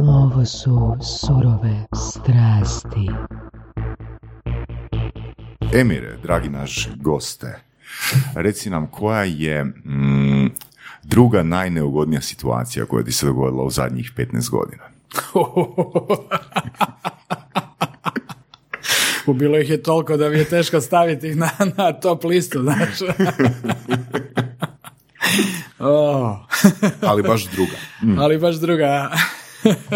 Ovo su surove strasti. Emire, dragi naš goste, reci nam koja je mm, druga najneugodnija situacija koja ti se dogodila u zadnjih 15 godina? Bilo ih je toliko da mi je teško staviti ih na, na top listu, znaš. oh. Ali baš druga. Ali baš druga.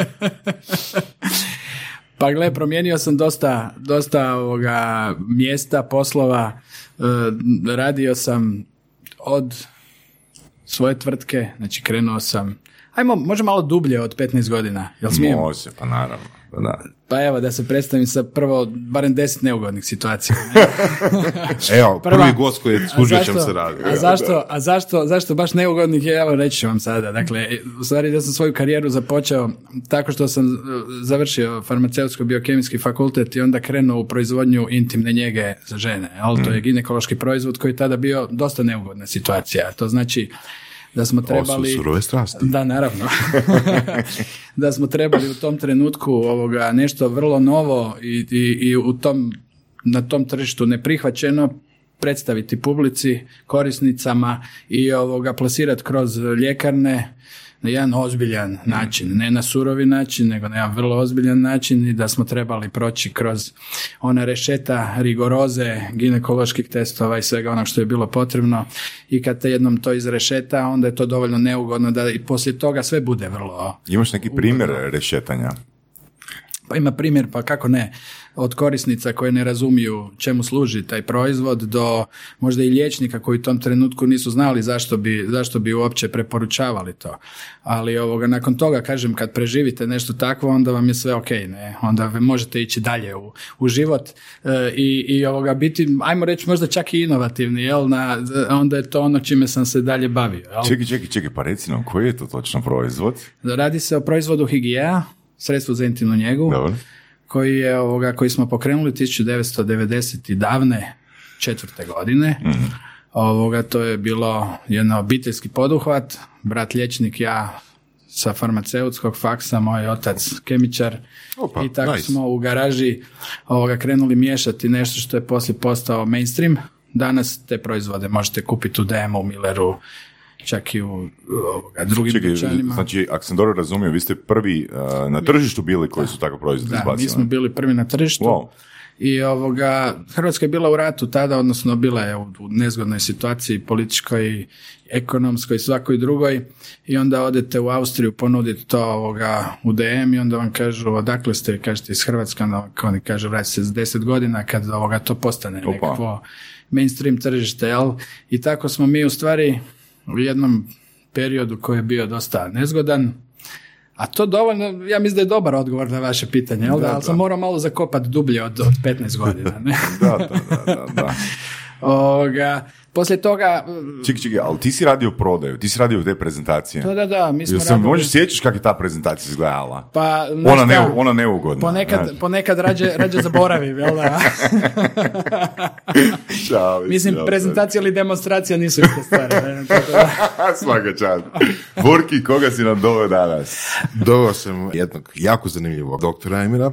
pa gle, promijenio sam dosta, dosta ovoga mjesta, poslova. E, radio sam od svoje tvrtke, znači krenuo sam Ajmo, može malo dublje od 15 godina, jel smijem? Može, pa naravno. Pa, da. pa evo, da se predstavim sa prvo, barem deset neugodnih situacija. evo, Prva, prvi gost koji je služio se radi. A zašto, a zašto, zašto baš neugodnih je, evo reći ću vam sada. Dakle, u stvari da sam svoju karijeru započeo tako što sam e, završio farmaceutsko-biokemijski fakultet i onda krenuo u proizvodnju intimne njege za žene. Ali to je mm. ginekološki proizvod koji je tada bio dosta neugodna situacija. To znači, da smo trebali... su surove strasti. Da, naravno. da smo trebali u tom trenutku ovoga nešto vrlo novo i, i, i u tom, na tom tržištu neprihvaćeno predstaviti publici, korisnicama i ovoga plasirati kroz ljekarne na jedan ozbiljan način, ne na surovi način, nego na jedan vrlo ozbiljan način i da smo trebali proći kroz ona rešeta, rigoroze, ginekoloških testova i svega onog što je bilo potrebno. I kad te jednom to izrešeta, onda je to dovoljno neugodno da i poslije toga sve bude vrlo... Imaš neki primjer rešetanja? Pa ima primjer, pa kako ne, od korisnica koje ne razumiju čemu služi taj proizvod do možda i liječnika koji u tom trenutku nisu znali zašto bi, zašto bi uopće preporučavali to. Ali ovoga, nakon toga, kažem, kad preživite nešto takvo, onda vam je sve ok, ne? onda možete ići dalje u, u život e, i, i ovoga, biti, ajmo reći, možda čak i inovativni, jel? Na, onda je to ono čime sam se dalje bavio. Jel? Čekaj, čekaj, čekaj, pa reci nam, koji je to točno proizvod? Radi se o proizvodu higija, sredstvo za intimnu njegu, koji je ovoga, koji smo pokrenuli 1990. davne četvrte godine. mm Ovoga, to je bilo jedan obiteljski poduhvat, brat liječnik, ja sa farmaceutskog faksa, moj otac kemičar Opa, i tako smo u garaži ovoga, krenuli miješati nešto što je poslije postao mainstream. Danas te proizvode možete kupiti u DM-u, Milleru, čak i u ovoga, drugim Čekaj, Znači, ako sam dobro razumio, vi ste prvi uh, na tržištu bili koji su tako proizvodi Da, mi smo bili prvi na tržištu. I ovoga, Hrvatska je bila u ratu tada, odnosno bila je u nezgodnoj situaciji političkoj, ekonomskoj, svakoj drugoj. I onda odete u Austriju ponuditi to ovoga u DM i onda vam kažu odakle ste, kažete iz Hrvatske, onda oni kažu vrati se s deset godina kad ovoga to postane Opa. nekakvo mainstream tržište, jel? I tako smo mi u stvari u jednom periodu koji je bio dosta nezgodan, a to dovoljno, ja mislim da je dobar odgovor na vaše pitanje, jel da? Ali sam morao malo zakopati dublje od, od 15 godina. Ne? da, da, da. da. Ovoga, poslije toga... Čekaj, čekaj, ali ti si radio prodaju, ti si radio te prezentacije. Da, da, da, mi smo Jel radili... možeš sjećaš kako je ta prezentacija izgledala? Pa, ona, ne, ona neugodna. Ponekad, ponekad rađe, rađe zaboravim, jel da? šalim, Mislim, šalim. prezentacija ili demonstracija nisu iste stvari. Svaka čast. Borki, koga si nam doveo danas? Doveo sam jednog jako zanimljivog doktora Emira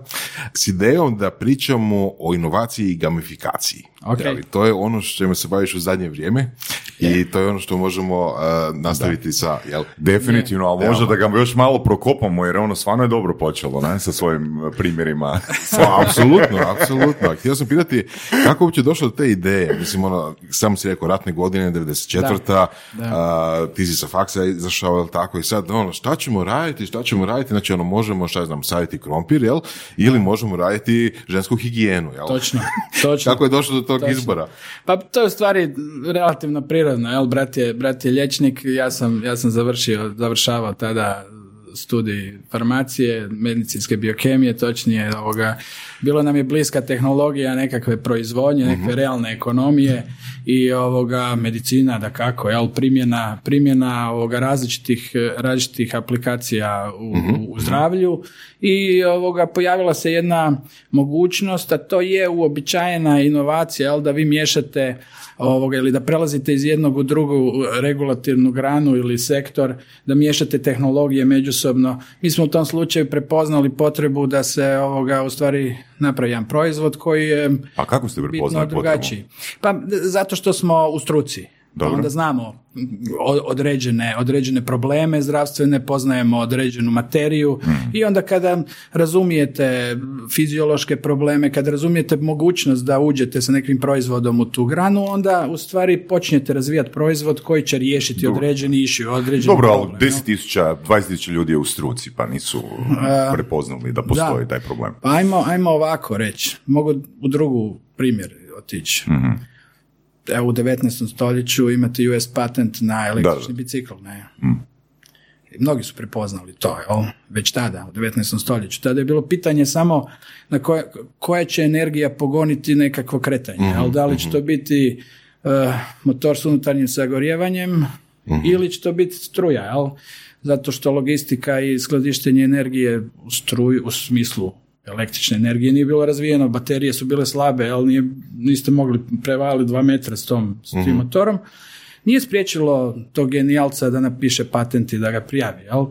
s idejom da pričamo o inovaciji i gamifikaciji. Okay. to je ono što ćemo se baviš u zadnje vrijeme i to je ono što možemo uh, nastaviti sa, jel? Definitivno, ali možda da ga još malo prokopamo, jer ono stvarno je dobro počelo, ne, sa svojim uh, primjerima. apsolutno, apsolutno. Htio sam pitati kako uopće došlo do te ideje, mislim, ono, samo si rekao ratne godine, 94. Da, da. Uh, ti si sa faksa izašao, jel tako, i sad, ono, šta ćemo raditi, šta ćemo raditi, znači, ono, možemo, šta znam, savjeti krompir, jel, ili možemo raditi žensku higijenu, jel? Točno, točno. kako je došlo do tog izbora? Pa to je u stvari relativno prirodno, jel, brat je, brat je liječnik, ja sam, ja sam završio, završavao tada studij farmacije, medicinske biokemije, točnije ovoga, bilo nam je bliska tehnologija nekakve proizvodnje, nekakve mhm. realne ekonomije i ovoga medicina da kako, jel, primjena, primjena ovoga različitih, različitih aplikacija u, mhm. u zdravlju i ovoga pojavila se jedna mogućnost, a to je uobičajena inovacija, jel, da vi miješate ovoga, ili da prelazite iz jednog u drugu regulativnu granu ili sektor, da miješate tehnologije međusobno. Mi smo u tom slučaju prepoznali potrebu da se ovoga u stvari napravi jedan proizvod koji je A kako ste prepoznali bitno drugačiji. Pa zato što smo u struci. Dobro. Onda znamo određene, određene probleme zdravstvene, poznajemo određenu materiju i onda kada razumijete fiziološke probleme, kada razumijete mogućnost da uđete sa nekim proizvodom u tu granu, onda u stvari počnete razvijati proizvod koji će riješiti određeni iši, određeni Dobro, ali problem. 10.000, 20.000 ljudi je u struci, pa nisu prepoznali da postoji da. taj problem. Pa ajmo, ajmo ovako reći. Mogu u drugu primjer otići. Evo u 19. stoljeću imate US patent na električni Da, da. bicikl. Ne? I Mnogi su prepoznali to, jel? već tada, u 19. stoljeću. Tada je bilo pitanje samo na koje, koja će energija pogoniti nekakvo kretanje. jel? Da li će to biti eh, motor s unutarnjim sagorjevanjem ili će to biti struja, jel? Zato što logistika i skladištenje energije u struju, u smislu električne energije nije bilo razvijeno, baterije su bile slabe, jel? Nije, niste mogli prevaliti dva metra s tom s tim motorom. Nije spriječilo tog genijalca da napiše patent i da ga prijavi, jel?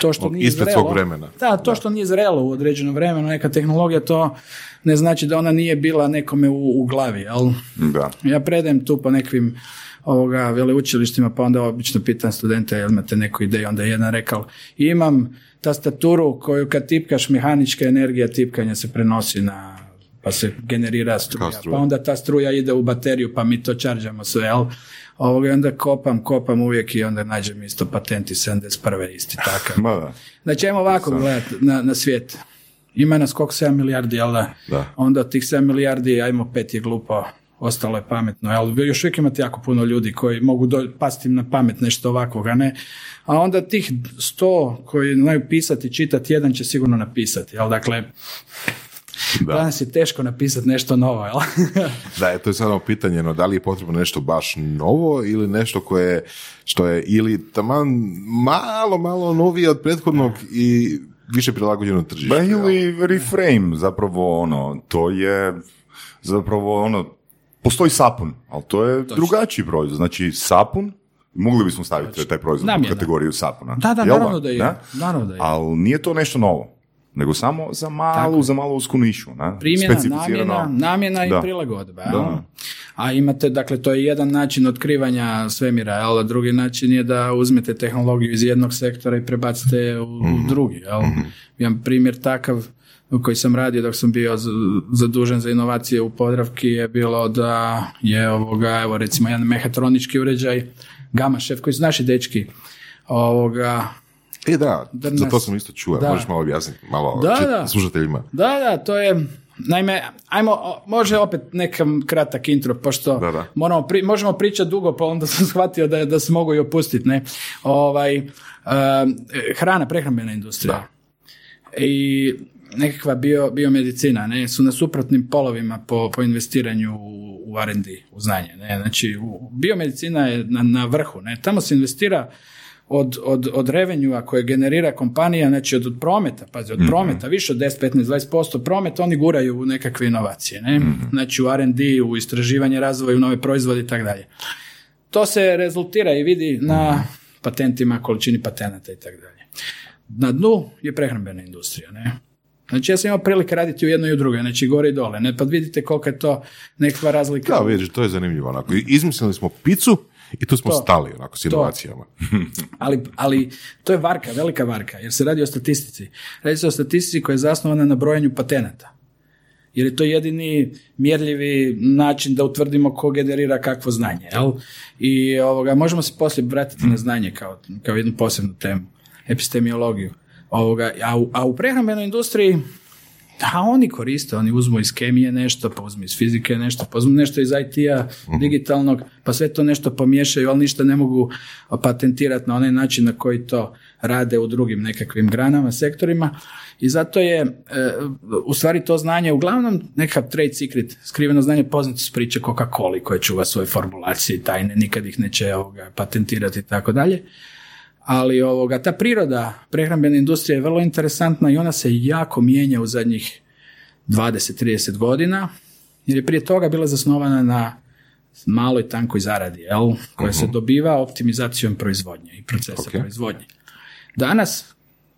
To što nije Ispred zrelo, svog vremena. Da, to što nije zrelo u određenom vremenu, neka tehnologija, to ne znači da ona nije bila nekome u, u glavi, jel? Da. Ja predajem tu po nekvim ovoga veleučilištima, pa onda obično pitam studente jel imate neku ideju, onda je jedan rekao imam tastaturu koju kad tipkaš mehanička energija tipkanja se prenosi na pa se generira struja, pa onda ta struja ide u bateriju pa mi to čarđamo sve, jel? Ovoga, onda kopam, kopam uvijek i onda nađem isto patenti 71. isti takav. Ma da. Znači, ajmo ovako gledati na, na svijet. Ima nas koliko 7 milijardi, jel da? Da. Onda od tih 7 milijardi, ajmo pet je glupo, ostalo je pametno. Vi još uvijek imate jako puno ljudi koji mogu do, pasti im na pamet nešto ovakvoga, ne? A onda tih 100 koji znaju pisati, čitati, jedan će sigurno napisati. Jel? Dakle, Da. danas je teško napisati nešto novo, jel? Da, je, to je samo pitanje, no, da li je potrebno nešto baš novo ili nešto koje, što je ili taman malo, malo novije od prethodnog i više prilagođeno tržištu. Ba jel? ili reframe, zapravo ono, to je zapravo ono, postoji sapun, ali to je drugačiji proizvod. Znači sapun, mogli bismo staviti taj proizvod u kategoriju sapuna. Da, da, Jel naravno da je. Naravno da je. Ali nije to nešto novo, nego samo za malu, za malu usku nišu. Na? primjena, namjena, namjena i Da. prilagodba. Da. A imate, dakle, to je jedan način otkrivanja svemira, jel? a drugi način je da uzmete tehnologiju iz jednog sektora i prebacite u, u drugi. Jel? Jedan primjer takav koji sam radio dok sam bio zadužen za inovacije u Podravki je bilo da je ovoga, evo recimo jedan mehatronički uređaj, Gama šef, koji su naši dečki, ovoga, E da, Drnac. za to sam isto čuo. Da. Možeš malo objasniti, malo Da, čit- da. slušateljima. Da, da, to je, naime, ajmo, može opet nekam kratak intro, pošto Da, da. Moramo pri- možemo pričati dugo, pa onda sam shvatio da, da se mogu i opustiti, ne. Ovaj, um, hrana, prehrambena industrija. I nekakva bio, biomedicina, ne, su na suprotnim polovima po, po investiranju u, u R&D, u znanje, ne, znači u, biomedicina je na, na vrhu, ne, tamo se investira od, od, od revenjua koje generira kompanija, znači od, od prometa, pazi, od prometa, više od 10, 15, 20% prometa, oni guraju u nekakve inovacije, ne? Znači u R&D, u istraživanje, razvoj, u nove proizvode i tako dalje. To se rezultira i vidi na patentima, količini patenata i tako dalje. Na dnu je prehrambena industrija, ne? Znači ja sam imao prilike raditi u jednoj i u drugoj, znači gore i dole, ne? Pa vidite kolika je to nekakva razlika. Da, vidiš, to je zanimljivo. Onako. Izmislili smo picu i tu smo To. stali onako, s inovacijama. Ali, ali to je varka, velika varka, jer se radi o statistici. Radi se o statistici koja je zasnovana na brojanju patenata. Jer je to jedini mjerljivi način da utvrdimo ko generira kakvo znanje. Jel? I ovoga, možemo se poslije vratiti na znanje kao, kao jednu posebnu temu, epistemiologiju. Ovoga, a, u, a u prehrambenoj industriji a oni koriste, oni uzmu iz kemije nešto, pa uzmu iz fizike nešto, pa uzmu nešto iz IT-a digitalnog, pa sve to nešto pomiješaju, ali ništa ne mogu patentirati na onaj način na koji to rade u drugim nekakvim granama, sektorima. I zato je e, u stvari to znanje uglavnom nekakav trade secret, skriveno znanje poznate su priče Coca-Cola koje čuva svoje formulacije tajne, nikad ih neće ovoga, patentirati i tako dalje ali ovoga, ta priroda prehrambene industrije je vrlo interesantna i ona se jako mijenja u zadnjih 20-30 godina, jer je prije toga bila zasnovana na maloj tankoj zaradi, jel? koja se dobiva optimizacijom proizvodnje i procesa Ok. proizvodnje. Danas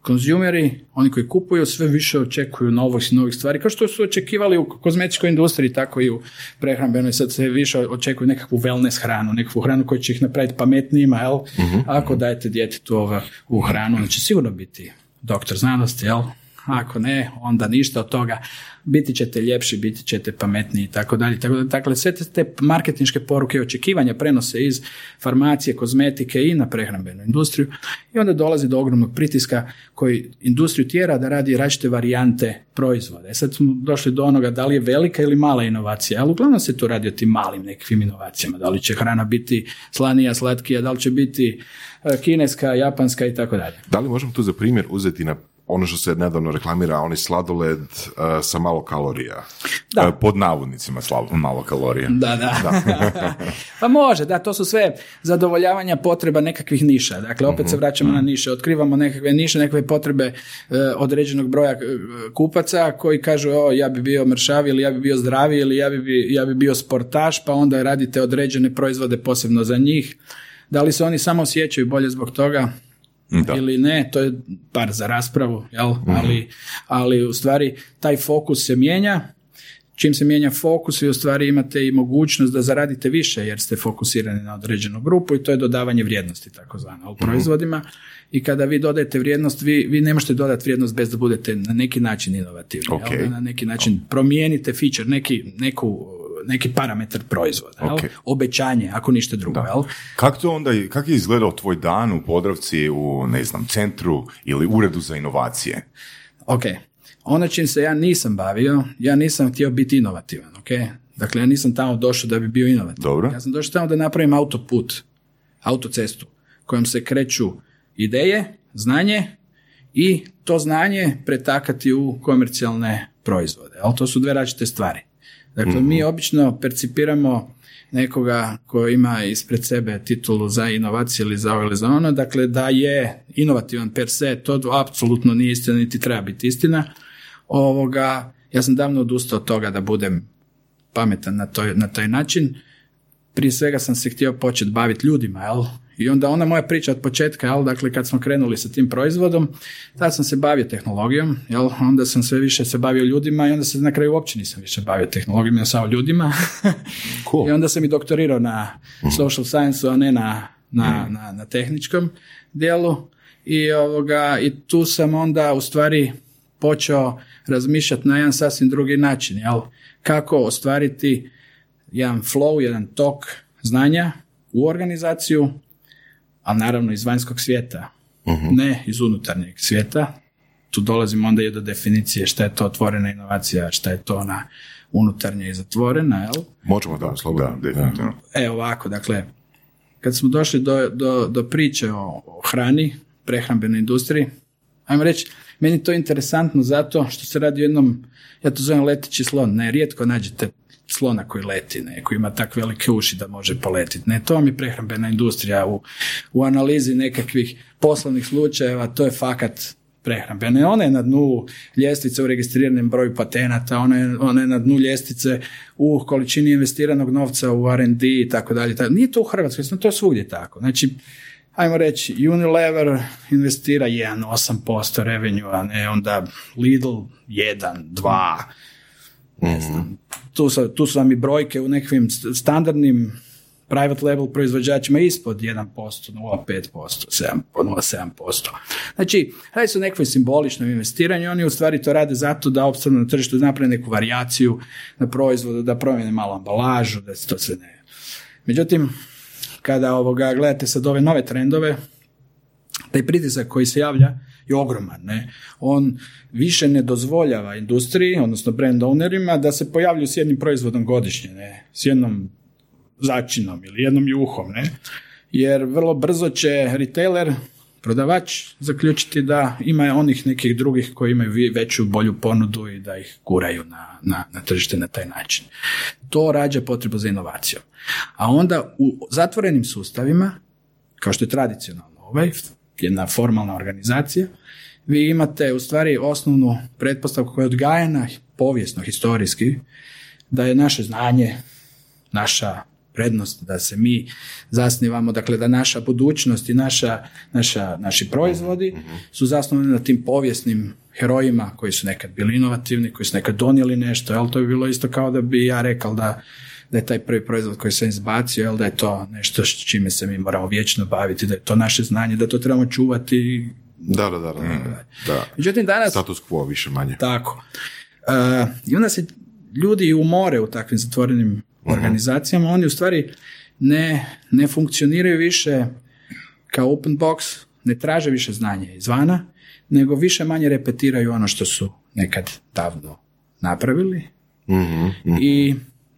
konzumeri, oni koji kupuju, sve više očekuju novih novih stvari, kao što su očekivali u kozmetičkoj industriji, tako i u prehrambenoj, sad sve više očekuju nekakvu wellness hranu, nekakvu hranu koja će ih napraviti pametnijima, jel? uh Ako dajete djetetu u hranu, on će sigurno biti doktor znanosti, jel? Ako ne, onda ništa od toga biti ćete ljepši, biti ćete pametniji i tako dalje. Tako dakle, sve te marketinške poruke i očekivanja prenose iz farmacije, kozmetike i na prehrambenu industriju i onda dolazi do ogromnog pritiska koji industriju tjera da radi različite varijante proizvoda. E sad smo došli do onoga da li je velika ili mala inovacija, ali uglavnom se tu radi o tim malim nekakvim inovacijama. Da li će hrana biti slanija, slatkija, da li će biti e, kineska, japanska i tako dalje. Da li možemo tu za primjer uzeti na ono što se nedavno reklamira, oni sladoled uh, sa malo kalorija. Da. Uh, pod navodnicima malo kalorija. Da, da. pa može, da, to su sve zadovoljavanja potreba nekakvih niša. Dakle, opet se mhm, vraćamo na mhm. niše, otkrivamo nekakve niše, nekakve potrebe uh, određenog broja kupaca koji kažu, o, ja bi bio mršavi ili ja bi bio zdravi ili ja bi, ja bi bio sportaš, pa onda radite određene proizvode posebno za njih. Da li se oni samo osjećaju bolje zbog toga? Da. ili ne, to je par za raspravu, jel? Mhm. Ali, ali u stvari taj fokus se mijenja, čim se mijenja fokus vi u stvari imate i mogućnost da zaradite više jer ste fokusirani na određenu grupu i to je dodavanje vrijednosti takozvano u mhm. proizvodima i kada vi dodajete vrijednost, vi, vi ne možete dodati vrijednost bez da budete na neki način inovativni, okay. na neki način promijenite feature, neki, neku neki parametar proizvoda, okay. obećanje, ako ništa drugo. Jel? Kako to onda, kako je izgledao tvoj dan u Podravci, u ne znam, centru ili uredu za inovacije? Ok, ono čim se ja nisam bavio, ja nisam htio biti inovativan, ok? Dakle, ja nisam tamo došao da bi bio inovativan. Dobro. Ja sam došao tamo da napravim autoput, autocestu, kojom se kreću ideje, znanje i to znanje pretakati u komercijalne proizvode. Ali to su dve različite stvari. Dakle, mi mhm. obično percipiramo nekoga ko ima ispred sebe titulu za inovacije ili za ovo ili za ono, dakle da je inovativan per se, to apsolutno nije istina, niti treba biti istina. Ovoga, ja sam davno odustao od toga da budem pametan na, toj, na taj način. Prije svega sam se htio početi baviti ljudima, jel? I onda ona moja priča od početka, jel, dakle kad smo krenuli sa tim proizvodom, tad sam se bavio tehnologijom, jel, onda sam sve više se bavio ljudima i onda se na kraju uopće nisam više bavio tehnologijom, ja samo ljudima. I onda sam i doktorirao na mhm. social science a ne na, na, mhm. na, na tehničkom dijelu. I, ovoga, I tu sam onda u stvari počeo razmišljati na jedan sasvim drugi način, jel, kako ostvariti jedan flow, jedan tok znanja u organizaciju ali naravno iz vanjskog svijeta, uh ne iz unutarnjeg svijeta. Tu dolazimo onda i do definicije šta je to otvorena inovacija, šta je to ona unutarnja i zatvorena, jel? Možemo da, slobodno. definitivno. E, ovako, dakle, kad smo došli do, do, do priče o, o hrani, prehrambenoj industriji, ajmo reći, meni to interesantno zato što se radi o jednom, ja to zovem leteći slon, ne, rijetko nađete slona koji leti, ne, koji ima tak velike uši da može poletiti. Ne, to je prehrambena industrija u, u analizi nekakvih poslovnih slučajeva, to je fakat prehrambene. Ona je na dnu ljestvice u registriranom broju patenata, ona je, ona je na dnu ljestvice u količini investiranog novca u R&D i tako dalje. Nije to u Hrvatskoj, to je svugdje tako. Znači, ajmo reći, Unilever investira 1,8% revenue, a ne onda Lidl 1, 2, ne znam, tu su, tu su vam i brojke u nekakvim standardnim private label proizvođačima ispod 1%, 0,5%, 0,7%. Znači, radi su nekakve simboličnom investiranju, oni u stvari to rade zato da opstavno na tržištu, da naprave neku varijaciju na proizvodu, da promijene malo ambalažu, da se to sve ne... Međutim, kada ovoga gledate sad ove nove trendove, taj pritisak koji se javlja je ogroman. Ne? On više ne dozvoljava industriji, odnosno brand ownerima, da se pojavljuju s jednim proizvodom godišnje, ne? s jednom začinom ili jednom juhom. Ne? Jer vrlo brzo će retailer, prodavač, zaključiti da ima onih nekih drugih koji imaju veću, bolju ponudu i da ih guraju na, na, na tržište na taj način. To rađa potrebu za inovacijom. A onda u zatvorenim sustavima, kao što je tradicionalno ovaj, jedna formalna organizacija, vi imate u stvari osnovnu pretpostavku koja je odgajana povijesno, historijski, da je naše znanje, naša prednost da se mi zasnivamo, dakle da naša budućnost i naša, naša, naši proizvodi su zasnovani na tim povijesnim herojima koji su nekad bili inovativni, koji su nekad donijeli nešto, jel? To bi bilo isto kao da bi ja rekao da da je taj prvi proizvod koji sam izbacio, jel, da je to nešto s čime se mi moramo vječno baviti, da je to naše znanje, da to trebamo čuvati. Da, da, da. da, da. Međutim, danas... Status quo, više manje. Tako. Uh, I onda se ljudi umore u takvim zatvorenim mhm. organizacijama, oni u stvari ne, ne funkcioniraju više kao open box, ne traže više znanje izvana, nego više manje repetiraju ono što su nekad davno napravili. mm I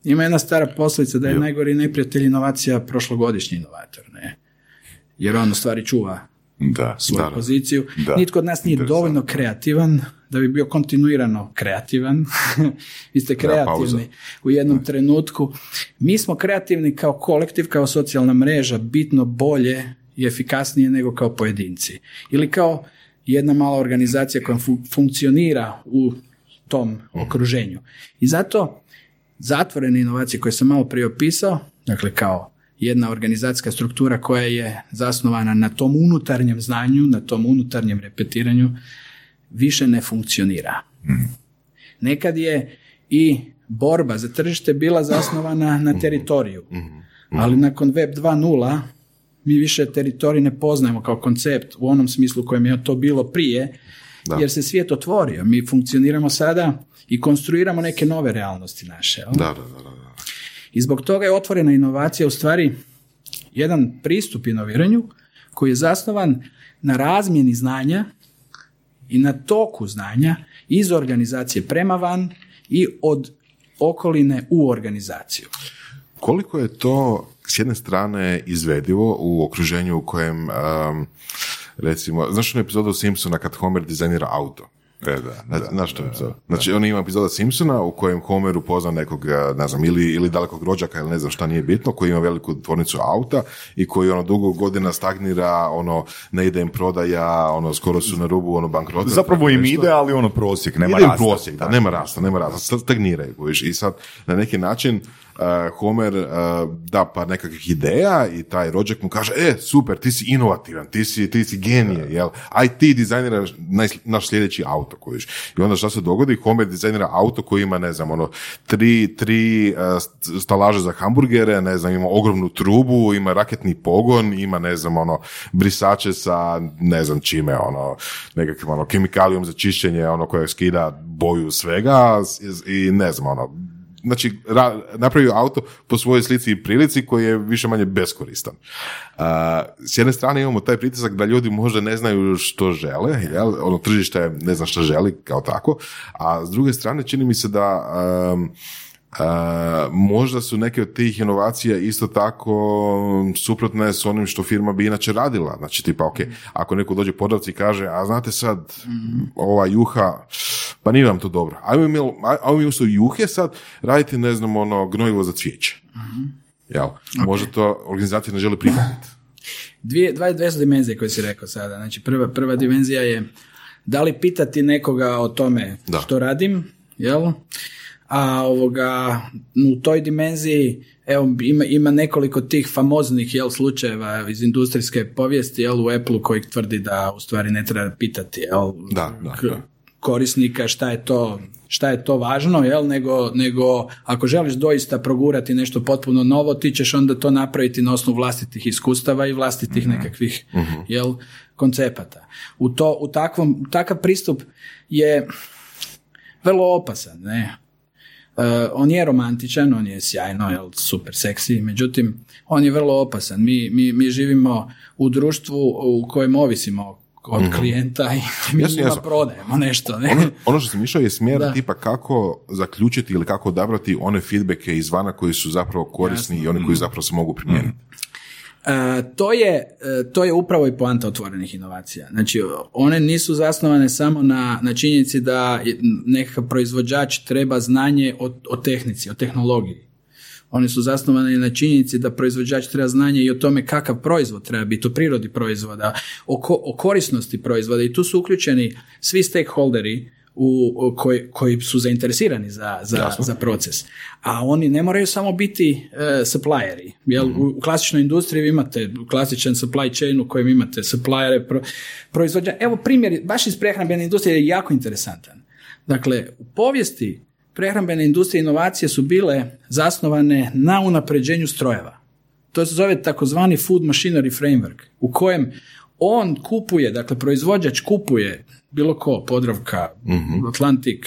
ima jedna stara posljedica da je najgori neprijatelj inovacija prošlogodišnji inovator. Ne? Jer on u stvari čuva da, svoju poziciju. Nitko od nas nije dovoljno kreativan da bi bio kontinuirano kreativan. Vi ste kreativni u jednom trenutku. Mi smo kreativni kao kolektiv, kao socijalna mreža, bitno bolje i efikasnije nego kao pojedinci. Ili kao jedna mala organizacija koja funkcionira u tom mhm. okruženju. I zato zatvorene inovacije koje sam malo prije opisao, dakle kao jedna organizacijska struktura koja je zasnovana na tom unutarnjem znanju, na tom unutarnjem repetiranju, više ne funkcionira. Mhm. Nekad je i borba za tržište bila zasnovana na mhm. teritoriju, ali nakon Web 2.0 mi više teritorij ne poznajemo kao koncept u onom smislu kojem je to bilo prije, jer se svijet otvorio. Mi funkcioniramo sada i konstruiramo neke nove realnosti naše. Da, da, da, da. I zbog toga je otvorena inovacija u stvari jedan pristup inoviranju koji je zasnovan na razmjeni znanja i na toku znanja iz organizacije prema van i od okoline u organizaciju. Koliko je to s jedne strane izvedivo u okruženju u kojem um, recimo, znaš ono epizodu Simpsona kad Homer dizajnira auto? E, da, da, što je Znači, on ima epizoda Simpsona u kojem Homer upozna nekog, e, ne znam, ili, ili dalekog rođaka ili ne znam šta nije bitno, koji ima veliku tvornicu auta i koji ono dugo godina stagnira, ono, ne ide im prodaja, ono, skoro su na rubu, ono, bankrota. Zapravo im ide, ali ono prosjek, nema ide rasta. prosjek, da, nema rasta, nema rasta, stagniraju, I sad, na neki način, Homer uh, da pa nekakvih ideja i taj rođak mu kaže, e, super, ti si inovativan, ti si, ti si genije, jel? Aj ti dizajniraš naš sljedeći auto, kojiš. I onda šta se dogodi? Homer dizajnira auto koji ima, ne znam, ono, tri, tri uh, stalaže za hamburgere, ne znam, ima ogromnu trubu, ima raketni pogon, ima, ne znam, ono, brisače sa, ne znam čime, ono, nekakvim, ono, kemikalijom za čišćenje, ono, koje skida boju svega i ne znam, ono, znači ra, napravio auto po svojoj slici i prilici koji je više manje beskoristan. Uh, s jedne strane imamo taj pritisak da ljudi možda ne znaju što žele, jel? ono tržište ne zna što želi kao tako, a s druge strane čini mi se da um, možda su neke od tih inovacija isto tako suprotne s onim što firma bi inače radila. Znači, tipa, ok, ako neko dođe podavci i kaže, a znate sad, ova juha, pa nije vam to dobro. Ajmo mi, ajmo mi juhe sad raditi, ne znam, ono, gnojivo za cvijeće. Jel? Možda to organizacija ne želi prihvatiti. Dvije, dva, dvije su dimenzije koje si rekao sada. Znači, prva, prva dimenzija je da li pitati nekoga o tome što radim, jel? A ovoga, u toj dimenziji evo, ima, ima nekoliko tih famoznih jel, slučajeva iz industrijske povijesti jel, u Apple koji tvrdi da u stvari ne treba pitati jel, da, da, korisnika šta je to šta je to važno, jel, nego, nego ako želiš doista progurati nešto potpuno novo, ti ćeš onda to napraviti na osnovu vlastitih iskustava i vlastitih mm nekakvih mm jel, koncepata. U, to, u takvom, takav pristup je vrlo opasan, ne? Uh, on je romantičan, on je sjajno, jel, super seksi, međutim, on je vrlo opasan. Mi, mi, mi živimo u društvu u kojem ovisimo od mm klijenta i mi jasno, jasno. prodajemo nešto. Ne? Ono, ono što sam išao je smjer da. tipa kako zaključiti ili kako odabrati one feedbacke izvana koji su zapravo korisni i oni koji mhm. zapravo se mogu primijeniti. mm to, je, e, to je upravo i poanta otvorenih inovacija. Znači, one nisu zasnovane samo na, na činjenici da nekakav proizvođač treba znanje o, o tehnici, o tehnologiji. One su zasnovane na činjenici da proizvođač treba znanje i o tome kakav proizvod treba biti, o prirodi proizvoda, o, o korisnosti proizvoda i tu su uključeni svi stakeholderi u, koji, koji su zainteresirani za, za, za, proces. A oni ne moraju samo biti uh, supplieri. Jel, u, u, klasičnoj industriji vi imate klasičan supply chain u kojem imate suppliere, pro, proizvođa. Evo primjer, baš iz prehrambene industrije je jako interesantan. Dakle, u povijesti prehrambene industrije inovacije su bile zasnovane na unapređenju strojeva. To se zove takozvani food machinery framework u kojem on kupuje, dakle proizvođač kupuje bilo ko, Podravka, mm Atlantic,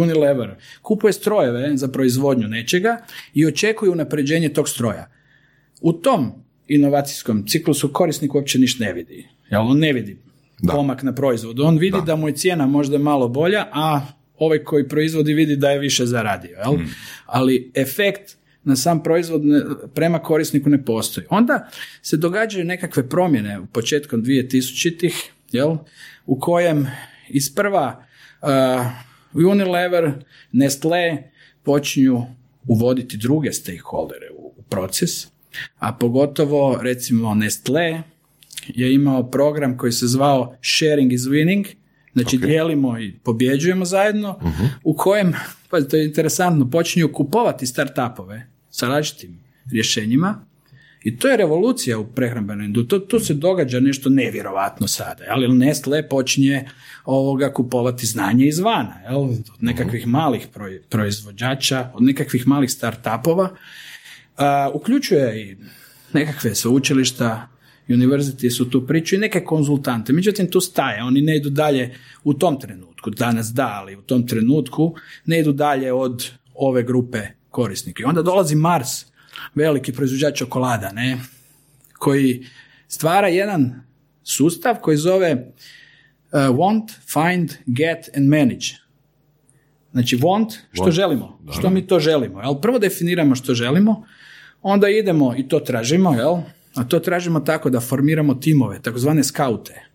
Unilever, kupuje strojeve za proizvodnju nečega i očekuje unapređenje tog stroja. U tom inovacijskom ciklusu korisnik uopće ništa ne vidi. Jel on ne vidi pomak na proizvodu. On vidi da. mu je cijena možda malo bolja, a ovaj koji proizvodi vidi da je više zaradio. Jel? Mhm. Ali efekt na sam proizvod prema korisniku ne postoji. Onda se događaju nekakve promjene u početkom 2000-ih, jel? u kojem isprva uh, Unilever, Nestle počinju uvoditi druge stakeholdere u, u proces, a pogotovo recimo Nestle je imao program koji se zvao Sharing is Winning, znači okay. dijelimo i pobjeđujemo zajedno, uh u kojem, pa to je interesantno, počinju kupovati startupove sa različitim rješenjima i to je revolucija u prehrambenoj industriji. Tu se događa nešto nevjerovatno sada. Ali Nestle počinje ovoga kupovati znanje izvana. Jel? Od nekakvih mhm. malih proizvođača, od nekakvih malih startupova. Uh, uključuje i nekakve sveučilišta, University su tu priču i neke konzultante. Međutim, tu staje. Oni ne idu dalje u tom trenutku. Danas da, ali u tom trenutku ne idu dalje od ove grupe korisnika. I onda dolazi Mars, veliki proizvođač čokolada, ne, koji stvara jedan sustav koji zove uh, want, find, get and manage. Znači want, što želimo, što mi to želimo. Jel? Prvo definiramo što želimo, onda idemo i to tražimo, jel? A to tražimo tako da formiramo timove, takozvane skaute.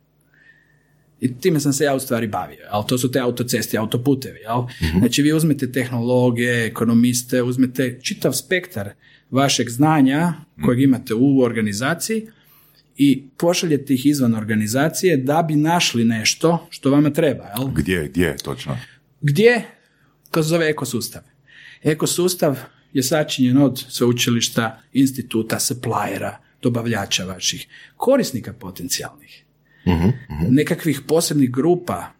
I time sam se ja u stvari bavio, ali to su te autoceste, autoputevi. Jel? mm Znači vi uzmete tehnologe, ekonomiste, uzmete čitav spektar vašeg znanja kojeg imate u organizaciji i pošaljete ih izvan organizacije da bi našli nešto što vama treba. Jel? Gdje, gdje točno? Gdje? To se zove ekosustav. Ekosustav je sačinjen od sveučilišta, instituta, suppliera, dobavljača vaših, korisnika potencijalnih, uh nekakvih posebnih grupa,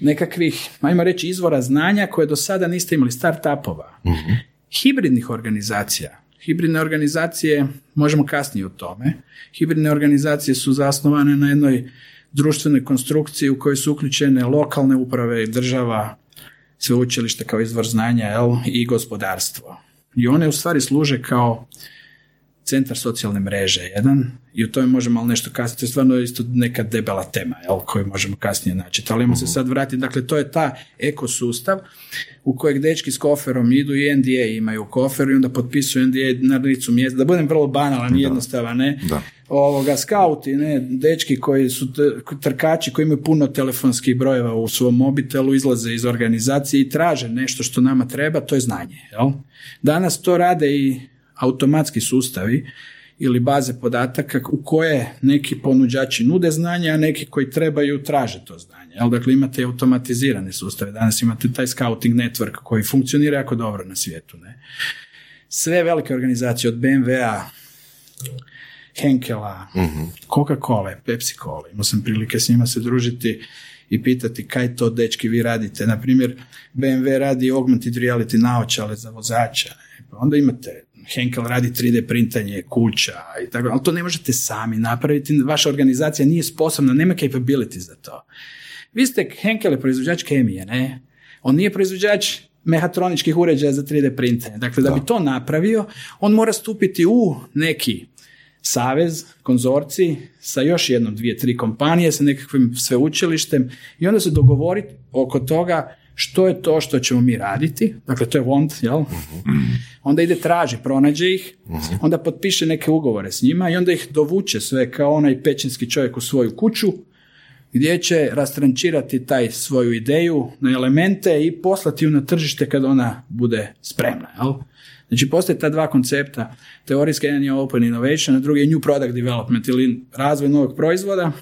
nekakvih, ajmo reći, izvora znanja koje do sada niste imali, startupova, uh hibridnih organizacija. Hibridne organizacije, možemo kasnije o tome, hibridne organizacije su zasnovane na jednoj društvenoj konstrukciji u kojoj su uključene lokalne uprave, država, sveučilište kao izvor znanja jel, i gospodarstvo. I one u stvari služe kao centar socijalne mreže jedan i o tome možemo malo nešto kasnije, to je stvarno isto neka debela tema jel, koju možemo kasnije naći. Ali imamo se mhm. sad vratiti, dakle to je ta ekosustav u kojeg dečki s koferom idu i NDA imaju kofer i onda potpisuju NDA na licu mjesta. Da budem vrlo banalan i jednostavan, ne? Da. Ovoga, skauti, ne, dečki koji su trkači koji imaju puno telefonskih brojeva u svom mobitelu, izlaze iz organizacije i traže nešto što nama treba, to je znanje. Jel? Danas to rade i automatski sustavi ili baze podataka u koje neki ponuđači nude znanje, a neki koji trebaju traže to znanje. Jel? Dakle, imate automatizirane sustave. Danas imate taj scouting network koji funkcionira jako dobro na svijetu. Ne? Sve velike organizacije od BMW-a, Henkela, uh Coca-Cola, Pepsi-Cola. Imao sam prilike s njima se družiti i pitati kaj to dečki vi radite. Na primjer, BMW radi augmented reality naočale za vozača. Pa onda imate Henkel radi 3D printanje kuća i tako, ali to ne možete sami napraviti, vaša organizacija nije sposobna, nema capability za to. Vi ste, Henkel je proizvođač kemije, ne? On nije proizvođač mehatroničkih uređaja za 3D printanje. Dakle, da, bi to napravio, on mora stupiti u neki savez, konzorci sa još jednom, dvije, tri kompanije, sa nekakvim sveučilištem i onda se dogovoriti oko toga što je to što ćemo mi raditi, dakle to je want, jel? Onda ide traži, pronađe ih, onda potpiše neke ugovore s njima i onda ih dovuče sve kao onaj pećinski čovjek u svoju kuću, gdje će rastrančirati taj svoju ideju na elemente i poslati ju na tržište kad ona bude spremna. Jel? Znači, postoje ta dva koncepta. Teorijski jedan je open innovation, a drugi je new product development ili razvoj novog proizvoda,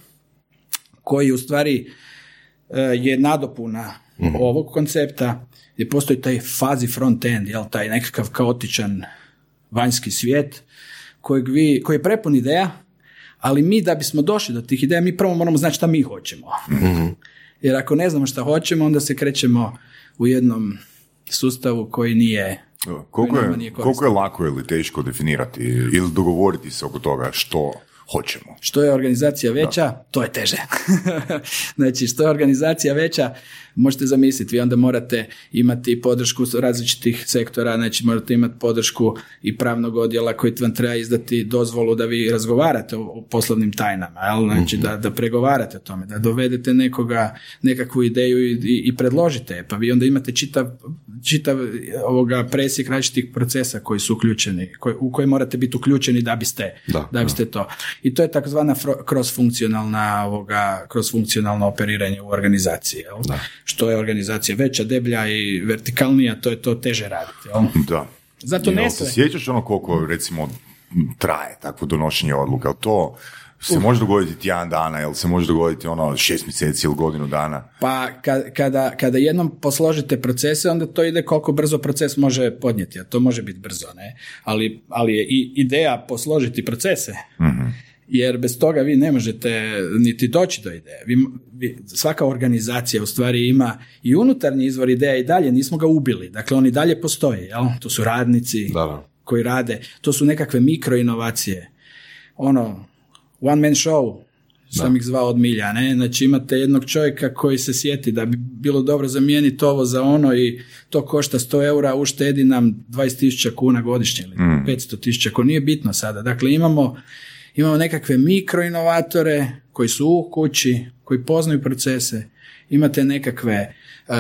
koji u stvari je nadopuna ovog koncepta gdje postoji taj fazi front end, jel, taj nekakav kaotičan vanjski svijet kojeg vi, koji je prepun ideja, ali mi da bismo došli do tih ideja, mi prvo moramo znati šta mi hoćemo. Jer ako ne znamo šta hoćemo, onda se krećemo u jednom sustavu koji nije koliko je, koliko je lako ili teško definirati ili dogovoriti se oko toga što hoćemo. Što je organizacija veća, to je teže. znači, što je organizacija veća, možete zamisliti, vi onda morate imati podršku različitih sektora, znači morate imati podršku i pravnog odjela koji vam treba izdati dozvolu da vi razgovarate o, poslovnim tajnama, jel? znači mhm. da, da pregovarate o tome, da dovedete nekoga, nekakvu ideju i, i, predložite, pa vi onda imate čitav, čitav ovoga presjek različitih procesa koji su uključeni, u koje morate biti uključeni da biste, da, da biste to. I to je takozvana kroz-funkcionalna ovoga, kroz-funkcionalno operiranje u organizaciji. Jel? Što je organizacija veća, deblja i vertikalnija, to je to teže raditi. Jel? Da. Zato ne se sjećaš ono koliko recimo traje takvo donošenje odluka? To se može dogoditi tjedan dana, ili se može dogoditi ono šest mjeseci ili godinu dana? Pa kada, kada jednom posložite procese, onda to ide koliko brzo proces može podnijeti, a to može biti brzo, ne? Ali, ali je i ideja posložiti procese. mm jer bez toga vi ne možete niti doći do ideje. Vi, svaka organizacija u stvari ima i unutarnji izvor ideja i dalje, nismo ga ubili. Dakle, oni dalje postoje, jel? To su radnici koji rade, to su nekakve mikroinovacije. Ono, one man show, sam ih zvao od milja, ne? Znači imate jednog čovjeka koji se sjeti da bi bilo dobro zamijeniti ovo za ono i to košta 100 eura, uštedi nam 20.000 kuna godišnje ili mm. 500.000, ako nije bitno sada. Dakle, imamo Imamo nekakve mikroinovatore koji su u kući, koji poznaju procese, imate nekakve uh,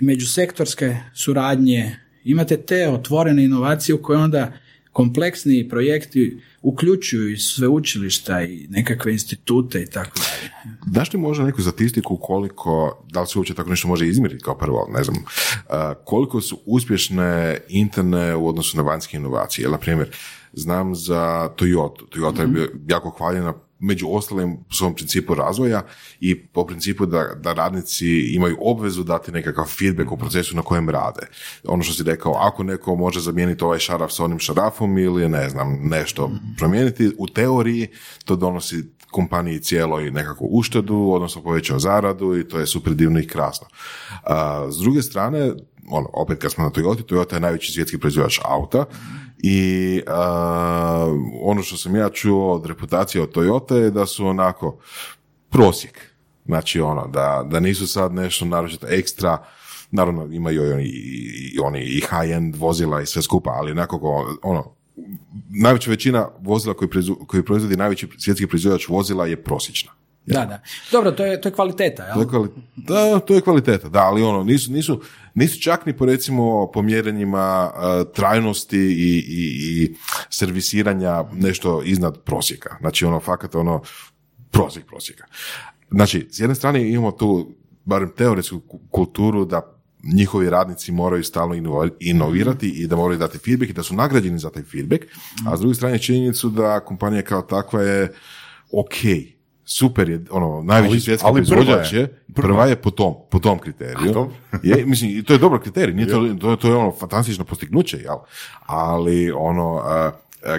međusektorske suradnje, imate te otvorene inovacije u koje onda kompleksni projekti uključuju i sveučilišta i nekakve institute i tako dalje. Daš li možda neku statistiku koliko, da li se uopće tako nešto može izmjeriti kao prvo, ne znam, koliko su uspješne interne u odnosu na vanjske inovacije? Na primjer, znam za Toyota. Toyota mm je mhm. jako hvaljena među ostalim u svom principu razvoja i po principu da, da radnici imaju obvezu dati nekakav feedback u procesu na kojem rade. Ono što si rekao, ako neko može zamijeniti ovaj šaraf sa onim šarafom ili ne znam, nešto mhm. promijeniti, u teoriji to donosi kompaniji cijeloj nekakvu uštedu, odnosno povećao zaradu i to je super divno i krasno. s druge strane, ono, opet kad smo na Toyota, Toyota je najveći svjetski proizvođač auta i ono što sam ja čuo od reputacije od Toyota je da su onako prosjek. Znači ono, da, da nisu sad nešto naročito ekstra, naravno imaju i oni, i, oni i high-end vozila i sve skupa, ali nekako ono, najveća većina vozila koji, koji proizvodi najveći svjetski proizvođač vozila je prosječna. Da, da. Dobro, to je, to je kvaliteta, jel? To je da, to je kvaliteta, da, ali ono, nisu, nisu, nisu čak ni po recimo po mjerenjima trajnosti i, i, i servisiranja nešto iznad prosjeka. Znači ono, fakat ono, prosjek prosjeka. Znači, s jedne strane imamo tu barem teoretsku kulturu da njihovi radnici moraju stalno inovirati i da moraju dati feedback i da su nagrađeni za taj feedback, a s druge strane činjenicu da kompanija kao takva je ok, super je, ono, najveći ali, svjetski proizvođač je, prva je po tom, po tom kriteriju. je, mislim, to je dobar kriterij, nije to, to, to je ono fantastično postignuće, jel? Ali, ono,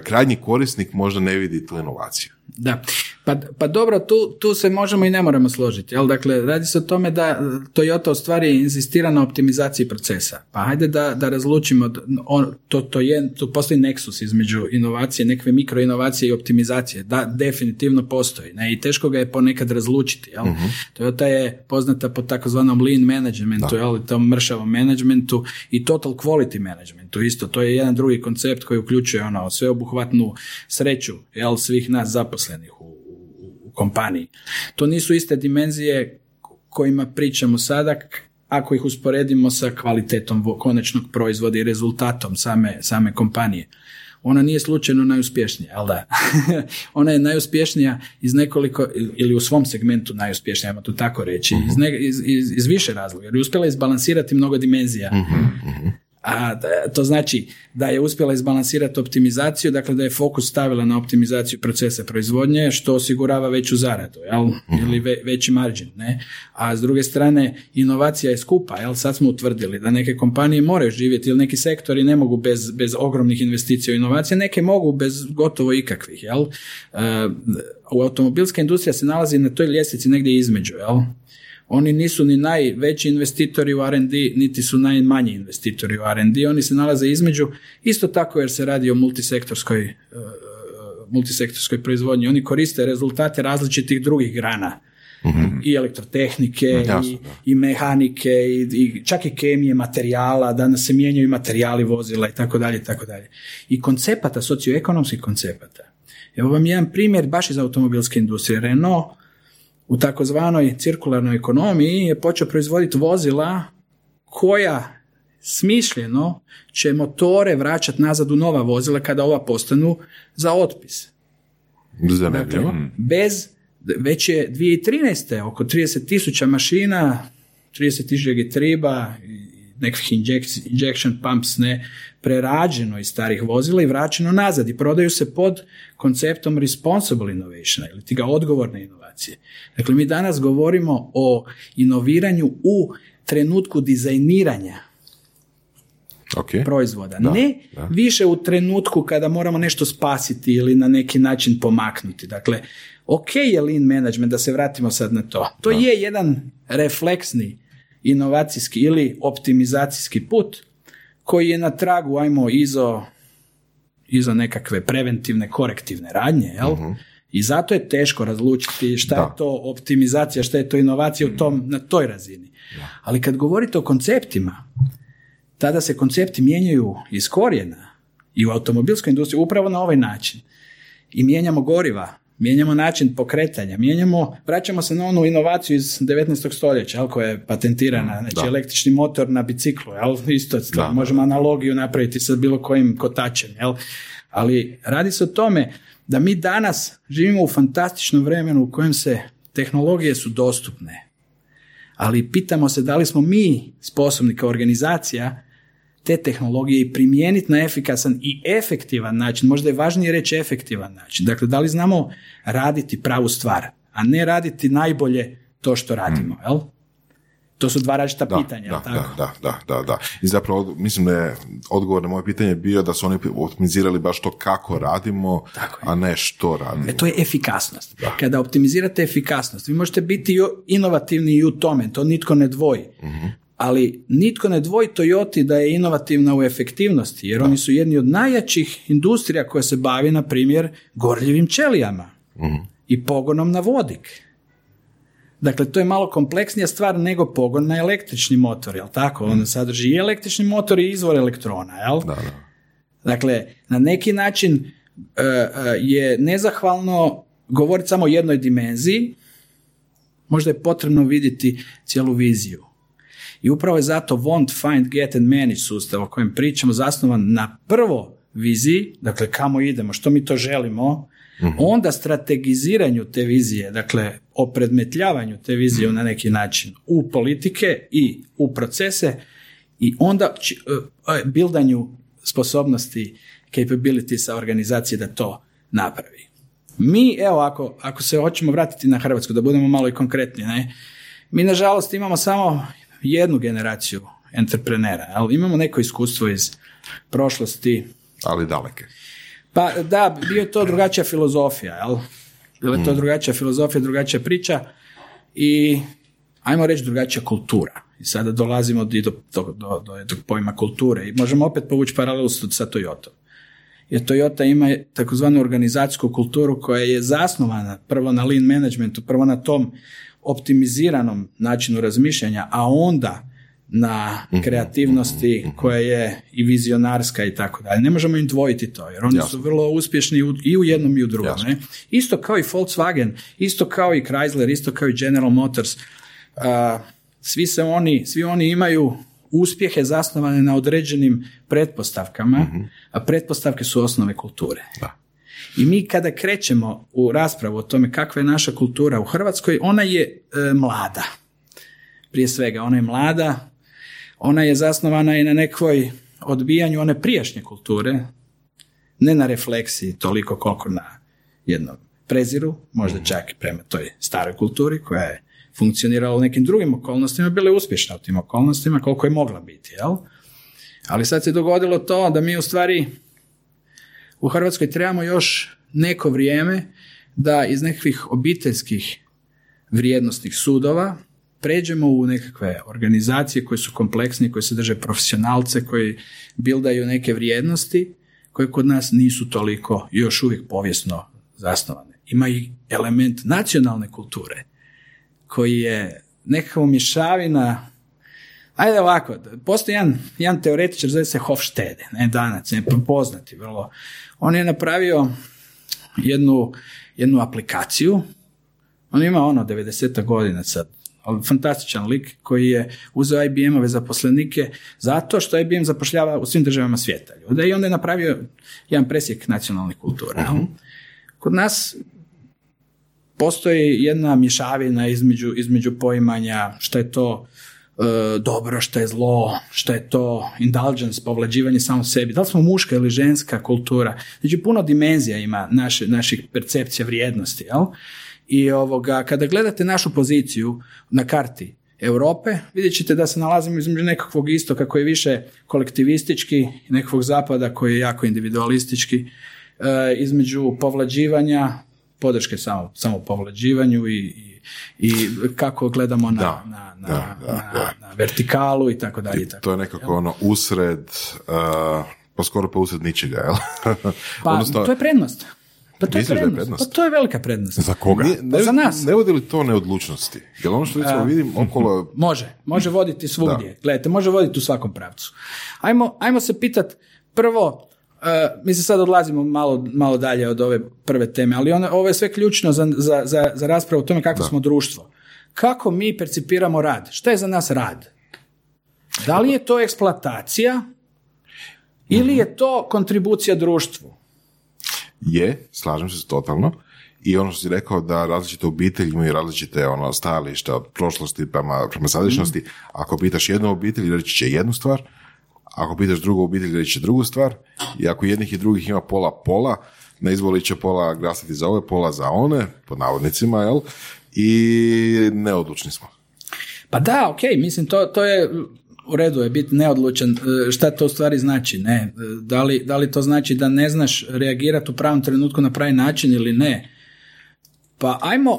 krajnji korisnik možda ne vidi tu inovaciju. Da, pa, pa dobro, tu, tu se možemo i ne moramo složiti. Jel? Dakle, radi se o tome da Toyota u stvari insistira na optimizaciji procesa. Pa hajde da, da razlučimo, on, to, to, je, to postoji neksus između inovacije, nekve mikroinovacije i optimizacije. Da, definitivno postoji. Ne? I teško ga je ponekad razlučiti. Jel? Uh-huh. Toyota je poznata po takozvanom lean managementu, jel? tom mršavom managementu i total quality managementu. Isto, to je jedan drugi koncept koji uključuje ono, sveobuhvatnu sreću jel? svih nas zaposlenih u kompaniji. To nisu iste dimenzije kojima pričamo sada, ako ih usporedimo sa kvalitetom konačnog proizvoda i rezultatom same, same kompanije. Ona nije slučajno najuspješnija, ali da. Ona je najuspješnija iz nekoliko, ili u svom segmentu najuspješnija, ajmo to tako reći, iz, iz, iz, iz, više razloga. Jer je uspjela izbalansirati mnogo dimenzija. Mhm, mhm A to znači da je uspjela izbalansirati optimizaciju, dakle da je fokus stavila na optimizaciju procesa proizvodnje, što osigurava veću zaradu, jel? Mhm. ili veći margin. Ne? A s druge strane, inovacija je skupa. Jel? Sad smo utvrdili da neke kompanije moraju živjeti ili neki sektori ne mogu bez, bez ogromnih investicija u inovacije, neke mogu bez gotovo ikakvih. Jel? Uh, automobilska industrija se nalazi na toj ljestvici negdje između. Jel? Oni nisu ni najveći investitori u R&D, niti su najmanji investitori u R&D. Oni se nalaze između, isto tako jer se radi o multisektorskoj, uh, multisektorskoj proizvodnji. Oni koriste rezultate različitih drugih grana. Mhm. I elektrotehnike, i, i, mehanike, i, i, čak i kemije materijala, danas se mijenjaju materijali vozila i tako dalje, i tako dalje. I koncepata, socioekonomskih koncepata. Evo vam jedan primjer baš iz automobilske industrije. Renault u takozvanoj cirkularnoj ekonomiji je počeo proizvoditi vozila koja smišljeno će motore vraćati nazad u nova vozila kada ova postanu za otpis. Dakle, bez, već je 2013. oko 30 tisuća mašina, 30 tisuća getriba, nekakvih injection pumps ne, prerađeno iz starih vozila i vraćeno nazad i prodaju se pod konceptom responsible innovation ili ti ga odgovorne inovacije. Dakle, mi danas govorimo o inoviranju u trenutku dizajniranja okay. proizvoda. ne više u trenutku kada moramo nešto spasiti ili na neki način pomaknuti. Dakle, ok je lean management, da se vratimo sad na to. To je jedan refleksni inovacijski ili optimizacijski put koji je na tragu, ajmo, izo, izo nekakve preventivne, korektivne radnje, jel? Mhm. I zato je teško razlučiti šta je to optimizacija, šta je to inovacija u tom, na toj razini. Ali kad govorite o konceptima, tada se koncepti mijenjaju iz korijena i u automobilskoj industriji upravo na ovaj način. I mijenjamo goriva, mijenjamo način pokretanja, mijenjamo, vraćamo se na onu inovaciju iz 19. stoljeća, koja je patentirana, znači električni motor na biciklu, jel, isto da, možemo analogiju napraviti sa bilo kojim kotačem, jel, ali radi se o tome da mi danas živimo u fantastičnom vremenu u kojem se tehnologije su dostupne, ali pitamo se da li smo mi sposobni kao organizacija te tehnologije i primijeniti na efikasan i efektivan način, možda je važnije reći efektivan način. Dakle, da li znamo raditi pravu stvar, a ne raditi najbolje to što radimo, mm. jel? To su dva različita pitanja, da, tako? Da, da, da, da, I zapravo mislim da je odgovor na moje pitanje bio da su oni optimizirali baš to kako radimo, a ne što radimo. E, to je efikasnost. Kada optimizirate efikasnost, vi možete biti inovativni i u tome, to nitko ne dvoji. mm ali nitko ne dvoji Toyoti da je inovativna u efektivnosti, jer oni su jedni od najjačih industrija koja se bavi, na primjer, gorljivim ćelijama mhm. i pogonom na vodik. Dakle, to je malo kompleksnija stvar nego pogon na električni motor, jel tako? On mhm. sadrži i električni motor i izvor elektrona, jel? Da, da. Dakle, na neki način e, e, je nezahvalno govoriti samo o jednoj dimenziji, možda je potrebno vidjeti cijelu viziju. I upravo je zato want, find, get and manage sustav o kojem pričamo zasnovan na prvo viziji, dakle kamo idemo, što mi to želimo, mhm. onda strategiziranju te vizije, dakle opredmetljavanju te vizije mhm. na neki način u politike i u procese i onda uh, bildanju sposobnosti capability organizacije da to napravi. Mi, evo, ako, ako se hoćemo vratiti na Hrvatsku, da budemo malo i konkretni, ne? mi nažalost imamo samo jednu generaciju entreprenera, ali imamo neko iskustvo iz prošlosti. Ali daleke. Pa da, bio je to drugačija filozofija, jel? Bila je to mm. drugačija filozofija, drugačija priča i ajmo reći drugačija kultura. I sada dolazimo do, do, do, do pojma kulture i možemo opet povući paralelu sa Toyota. Jer Toyota ima takozvanu organizacijsku kulturu koja je zasnovana prvo na lean managementu, prvo na tom optimiziranom načinu razmišljanja, a onda na mhm. kreativnosti mhm. koja je i vizionarska i tako dalje. Ne možemo im dvojiti to, jer oni su vrlo uspješni i u jednom i u drugom. Ne? Isto kao i Volkswagen, isto kao i Chrysler, isto kao i General Motors. svi se oni, svi oni imaju uspjehe zasnovane na određenim pretpostavkama, mhm. a pretpostavke su osnove kulture. Da. I mi kada krećemo u raspravu o tome kakva je naša kultura u Hrvatskoj, ona je e, mlada. Prije svega, ona je mlada, ona je zasnovana i na nekoj odbijanju one prijašnje kulture, ne na refleksiji toliko koliko na jednom preziru, možda čak i prema toj staroj kulturi koja je funkcionirala u nekim drugim okolnostima, bila je uspješna u tim okolnostima koliko je mogla biti, jel? Ali sad se dogodilo to da mi u stvari u Hrvatskoj trebamo još neko vrijeme da iz nekakvih obiteljskih vrijednostnih sudova pređemo u nekakve organizacije koje su kompleksne, koje se drže profesionalce, koji bildaju neke vrijednosti koje kod nas nisu toliko još uvijek povijesno zasnovane. Ima i element nacionalne kulture koji je nekakva mješavina Ajde ovako, postoji jedan, jedan teoretičar, zove se Hofstede, ne danac, ne poznati vrlo. On je napravio jednu, jednu aplikaciju, on ima ono 90 godina sad, ali fantastičan lik koji je uzeo IBM-ove zaposlenike zato što IBM zapošljava u svim državama svijeta. Da i onda je napravio jedan presjek nacionalnih kultura. uh Kod nas postoji jedna mješavina između, između poimanja što je to e, dobro, što je zlo, što je to indulgence, povlađivanje samo sebi. Da li smo muška ili ženska kultura? Znači puno dimenzija ima naše, naših percepcija vrijednosti. Jel? I ovoga, kada gledate našu poziciju na karti Europe, vidjet ćete da se nalazimo između nekakvog istoka koji je više kolektivistički i nekakvog zapada koji je jako individualistički, e, između povlađivanja, podrške samo, samo povlađivanju i, i, i kako gledamo na, na, na, na, vertikalu i tako dalje. To je nekako ono usred, uh, pa skoro pa usred ničega, jel? pa to je prednost. Pa to je prednost. Pa to je velika prednost. Za koga? Pa za nas. Ne vodi li to neodlučnosti? Jer ono što recimo vidim okolo... Može, može voditi svugdje. Gledajte, može voditi u svakom pravcu. Ajmo, ajmo se pitat prvo, Uh, mi se sad odlazimo malo, malo dalje od ove prve teme, ali ono, ovo je sve ključno za, za, za, za raspravu o tome kako smo društvo. Kako mi percipiramo rad? Šta je za nas rad? Da li je to eksploatacija ili je to kontribucija društvu? Je, slažem se totalno. I ono što si rekao da različite obitelji imaju različite ono, stajališta od prošlosti prema, prema sadašnjosti. Mhm. Ako pitaš jednu obitelj, reći će jednu stvar. Ako pitaš drugu obitelj, reći će drugu stvar. I ako jednih i drugih ima pola pola, na izvoli će pola glasati za ove, pola za one, pod navodnicima, jel? I neodlučni smo. Pa da, ok, mislim, to, to je u redu je biti neodlučan. E, šta to u stvari znači? Ne. E, da li, da li to znači da ne znaš reagirati u pravom trenutku na pravi način ili ne? Pa ajmo,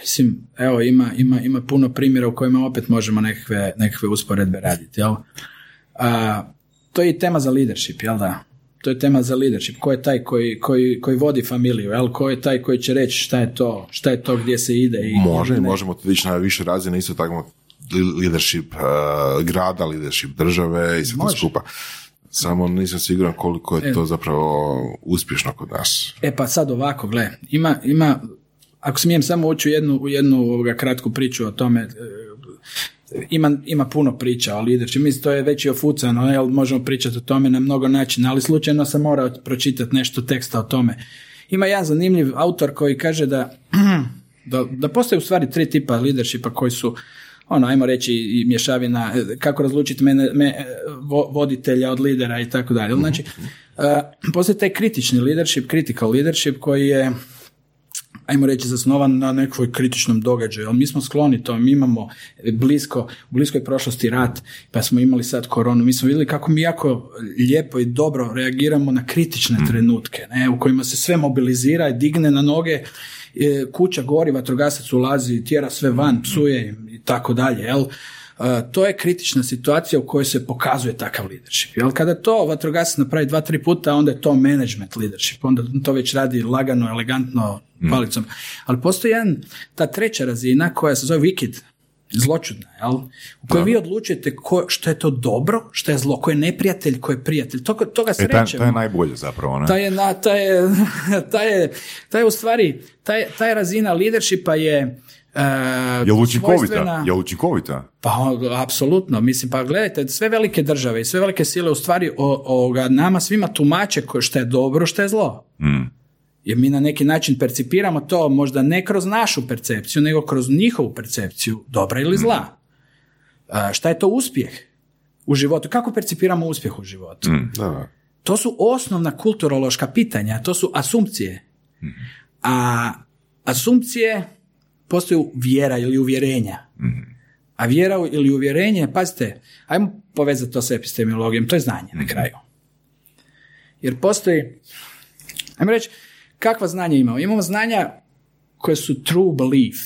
mislim, evo ima, ima, ima puno primjera u kojima opet možemo nekakve, nekakve usporedbe raditi, jel? A, to je i tema za leadership, jel da? To je tema za leadership. Ko je taj koji, koji, koji vodi familiju, jel? Ko je taj koji će reći šta je to, šta je to gdje se ide? I, Može, možemo to ići na više razine, isto tako leadership uh, grada, leadership države i sve to skupa. Samo nisam siguran koliko je e. to zapravo uspješno kod nas. E pa sad ovako, gle, ima, ima ako smijem samo ući u jednu, u jednu ovoga, kratku priču o tome, e, ima, ima puno priča o leadership, mislim to je već i ofucano, jel, možemo pričati o tome na mnogo načina, ali slučajno sam morao pročitati nešto teksta o tome. Ima jedan zanimljiv autor koji kaže da, da, da postoje u stvari tri tipa leadershipa koji su ono, ajmo reći, i mješavina, e, kako razlučiti mene, me, e, voditelja od lidera i tako dalje. Znači, uh, postoji taj kritični leadership, critical leadership koji je ajmo reći, zasnovan na nekoj kritičnom događaju, ali mi smo skloni to, mi imamo blisko, u bliskoj prošlosti rat, pa smo imali sad koronu, mi smo vidjeli kako mi jako lijepo i dobro reagiramo na kritične mhm. trenutke, ne, u kojima se sve mobilizira i digne na noge, kuća gori, vatrogasac ulazi, tjera sve van, psuje i tako dalje, jel? to je kritična situacija u kojoj se pokazuje takav leadership. Jel? Kada to vatrogasac napravi dva, tri puta, onda je to management leadership. Onda to već radi lagano, elegantno, mm. palicom. Ali postoji jedan, ta treća razina koja se zove wicked, zločudna, jel? u kojoj vi odlučujete ko, što je to dobro, što je zlo, ko je neprijatelj, ko je prijatelj. Toga, toga e, srećemo. to je najbolje zapravo. Ne? Ta je, na, ta je, ta je, ta je u stvari, ta je, ta je razina leadershipa je je li učinkovita? Je učinkovita? Pa, apsolutno. Mislim, pa gledajte, sve velike države i sve velike sile u stvari o, o, nama svima tumače što je dobro, što je zlo. Mm. Jer mi na neki način percipiramo to možda ne kroz našu percepciju, nego kroz njihovu percepciju dobra ili zla. Mm. šta je to uspjeh? u životu, kako percipiramo uspjeh u životu. Da. To su osnovna kulturološka pitanja, to su asumpcije. A asumpcije postaju vjera ili uvjerenja. A vjera ili uvjerenje, pazite, ajmo povezati to s epistemologijom, to je znanje na kraju. Jer postoji, ajmo reći, kakva znanja imamo? Imamo znanja koje su true belief.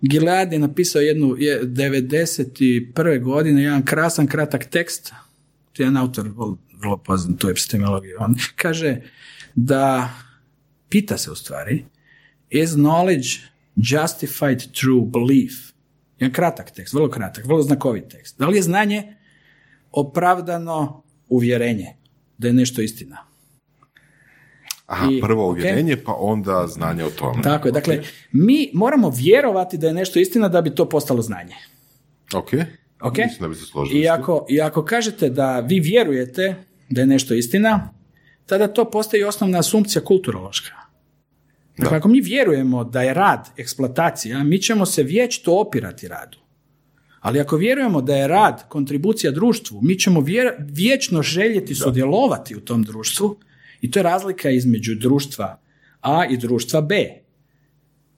Gilead je napisao jednu je 91. godine jedan krasan kratak tekst, je jedan autor vrlo- poznat u epistemologiji. On kaže da pita se u stvari is knowledge justified true belief? Jedan kratak tekst, vrlo kratak, vrlo znakovit tekst. Da li je znanje opravdano uvjerenje da je nešto istina? Aha, I- prvo uvjerenje, pa onda znanje o tome. Tako je, dakle, mi moramo vjerovati da je nešto istina da bi to postalo znanje. Ok. Ok? Mislim da bi se složili. I ako, I ako kažete da vi vjerujete da je nešto istina, tada to postaje osnovna asumpcija kulturološka. Dakle, ako mi vjerujemo da je rad eksploatacija, mi ćemo se vječito opirati radu. Ali ako vjerujemo da je rad kontribucija društvu, mi ćemo vječno željeti sudjelovati u tom društvu i to je razlika između društva A i društva B.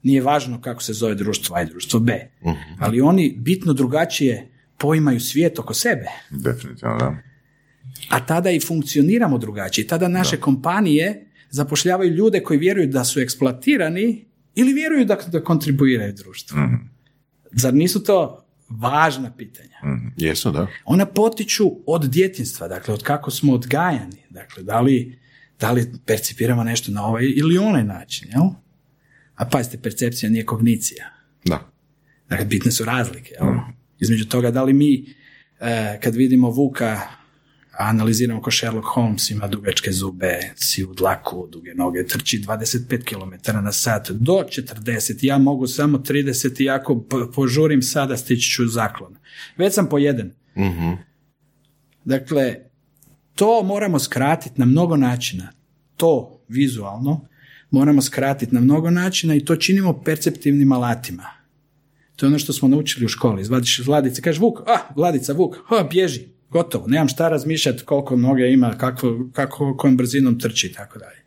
Nije važno kako se zove društvo A i društvo B, ali oni bitno drugačije poimaju svijet oko sebe. Definitivno, da. A tada i funkcioniramo drugačije. Tada naše kompanije zapošljavaju ljude koji vjeruju da su eksploatirani ili vjeruju da, da kontribuiraju društvu. Zar nisu to važna pitanja? Jesu, da. Ona potiču od djetinstva, dakle od kako smo odgajani. Dakle, da li, da li percipiramo nešto na ovaj ili onaj način, jel? A pazite, percepcija nije kognicija. Da. Dakle, bitne su razlike. Jel? Između toga, da li mi, e, kad vidimo Vuka, analiziramo ko Sherlock Holmes, ima dugačke zube, sivu dlaku, duge noge, trči 25 km na sat do 40, ja mogu samo 30 i ako požurim sada stići ću zaklon. Već sam po jedan. Dakle, to moramo skratiti na mnogo načina. To vizualno moramo skratiti na mnogo načina i to činimo perceptivnim alatima. To je ono što smo naučili u školi. Izvadiš iz ladice, kažeš Vuk, ah, Vladica, Vuk, ha, bježi, gotovo, nemam šta razmišljati koliko noge ima, kako, kako, kojom brzinom trči i tako dalje.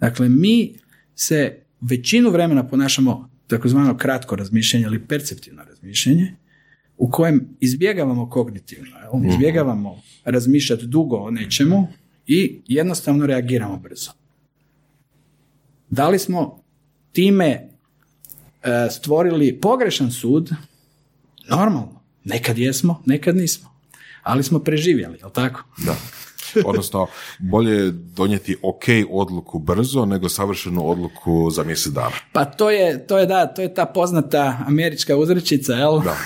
Dakle, mi se većinu vremena ponašamo takozvano kratko razmišljanje ili perceptivno razmišljanje, u kojem izbjegavamo kognitivno, jel? izbjegavamo razmišljati dugo o nečemu i jednostavno reagiramo brzo. Da li smo time e, stvorili pogrešan sud? Normalno. Nekad jesmo, nekad nismo. Ali smo preživjeli, jel tako? Da. Odnosno, bolje je donijeti ok odluku brzo nego savršenu odluku za mjesec dana. Pa to je, to je da, to je ta poznata američka uzrečica, jel? Da.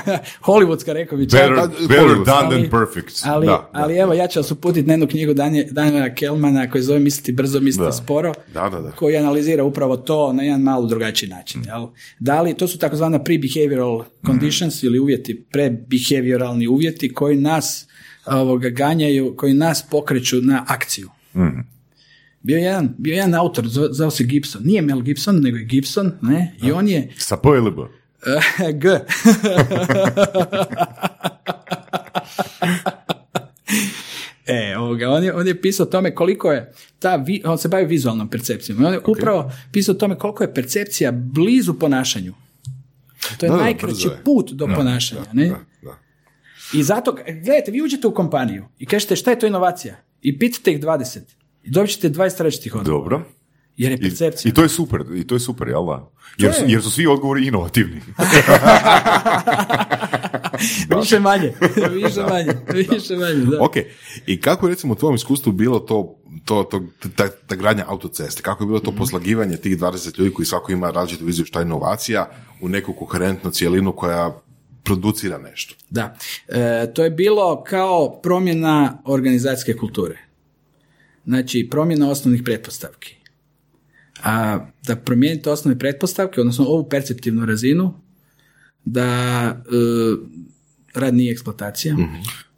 Hollywoodska rekao bi. Better, Da, better done Ali- than perfect. Ali, Da, da. ali evo, ja ću vas uputiti na jednu knjigu Danje- Daniela Kelmana koji zove Misliti brzo, misliti Da. sporo, Da, da, da. koji analizira upravo to na jedan malo drugačiji način. Jel? Da li, to su takozvana pre-behavioral conditions ili uvjeti, pre-behavioralni uvjeti koji nas ovoga, ganjaju, koji nas pokreću na akciju. Bio je jedan, bio je jedan autor, zvao se Gibson. Nije Mel Gibson, nego je Gibson, ne? I on je Sa P ili B? G. E, ovoga, on, je, on je pisao tome koliko je ta, vi- on se bavi vizualnom percepcijom. On je upravo pisao tome koliko je percepcija blizu ponašanju. To je Da, da, najkraći je. put do ponašanja. ne? Da, da. I zato, gledajte, vi uđete u kompaniju i kažete šta je to inovacija? I pitate ih 20. I dobit ćete 20 različitih odgovora. Dobro. Jer je I, percepcija. I to je super, i to je super, jel da? Jer su, je. jer su svi odgovori inovativni. Više manje. Više manje. Više manje, da. Ok, i kako je recimo u tvom iskustvu bilo to, to, to ta, ta gradnja autoceste? Kako je bilo to poslagivanje tih 20 ljudi koji svako ima različitu viziju šta je inovacija u neku koherentnu cijelinu koja producira nešto? Da. E, to je bilo kao promjena organizacijske kulture. Znači, promjena osnovnih pretpostavki. A da promijenite osnovne pretpostavke, odnosno ovu perceptivnu razinu, da e, rad nije eksploatacija.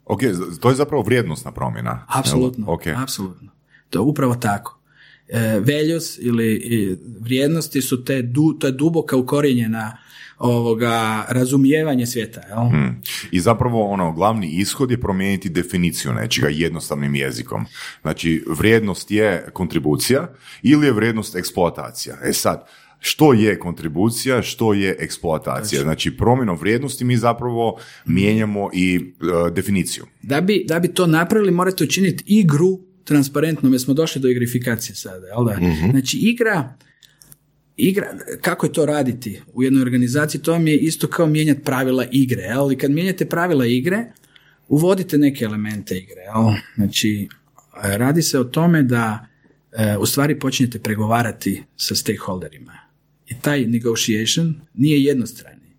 Ok, z- to je zapravo vrijednostna promjena. Apsolutno, Jel? Ok. apsolutno. To je upravo tako. E, values ili i vrijednosti su te, du, to je duboka ukorijenjena ovoga razumijevanje svijeta. Jel? Hmm. I zapravo ono, glavni ishod je promijeniti definiciju nečega jednostavnim jezikom. Znači, vrijednost je kontribucija ili je vrijednost eksploatacija. E sad, što je kontribucija, što je eksploatacija. Znači, promjenom vrijednosti mi zapravo mijenjamo i e, definiciju. Da bi, da bi to napravili, morate učiniti igru transparentno, mi smo došli do igrifikacije sada, jel da? Mhm. Znači, igra, igra, kako je to raditi u jednoj organizaciji, to vam je isto kao mijenjati pravila igre, jel? I kad mijenjate pravila igre, uvodite neke elemente igre, jel? Znači, radi se o tome da e, u stvari počinjete pregovarati sa stakeholderima. I taj negotiation nije jednostrani.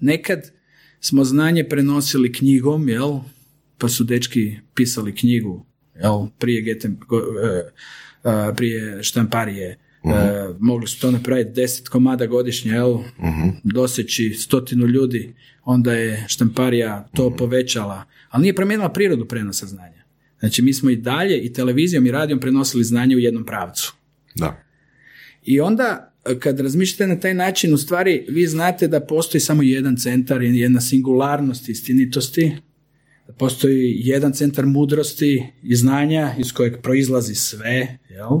Nekad smo znanje prenosili knjigom, jel? Pa su dečki pisali knjigu, jel? Prije, getem, e, e, prije štamparije. Uh mogli su to napraviti deset komada godišnje, jel? uh Doseći stotinu ljudi, onda je štamparija to uh povećala. Ali nije promijenila prirodu prenosa znanja. Znači, mi smo i dalje i televizijom i radijom prenosili znanje u jednom pravcu. Da. I onda kad razmišljate na taj način, u stvari vi znate da postoji samo jedan centar, jedna singularnost istinitosti, da postoji jedan centar mudrosti i znanja iz kojeg proizlazi sve, jel?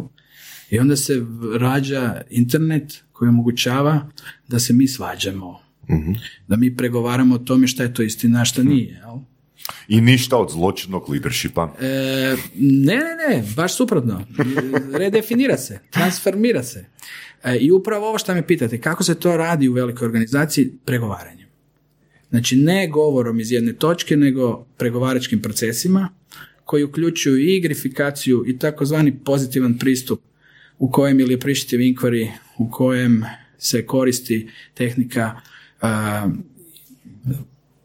I onda se rađa internet koji omogućava da se mi svađamo, mhm. da mi pregovaramo o tome šta je to istina, šta nije, jel? I ništa od zločinnog leadershipa? E, ne, ne, ne, baš suprotno. Redefinira se, transformira se. E, I upravo ovo što me pitate, kako se to radi u velikoj organizaciji? Pregovaranjem. Znači ne govorom iz jedne točke, nego pregovaračkim procesima koji uključuju i igrifikaciju i takozvani pozitivan pristup u kojem ili appreciative inquiry, u kojem se koristi tehnika a,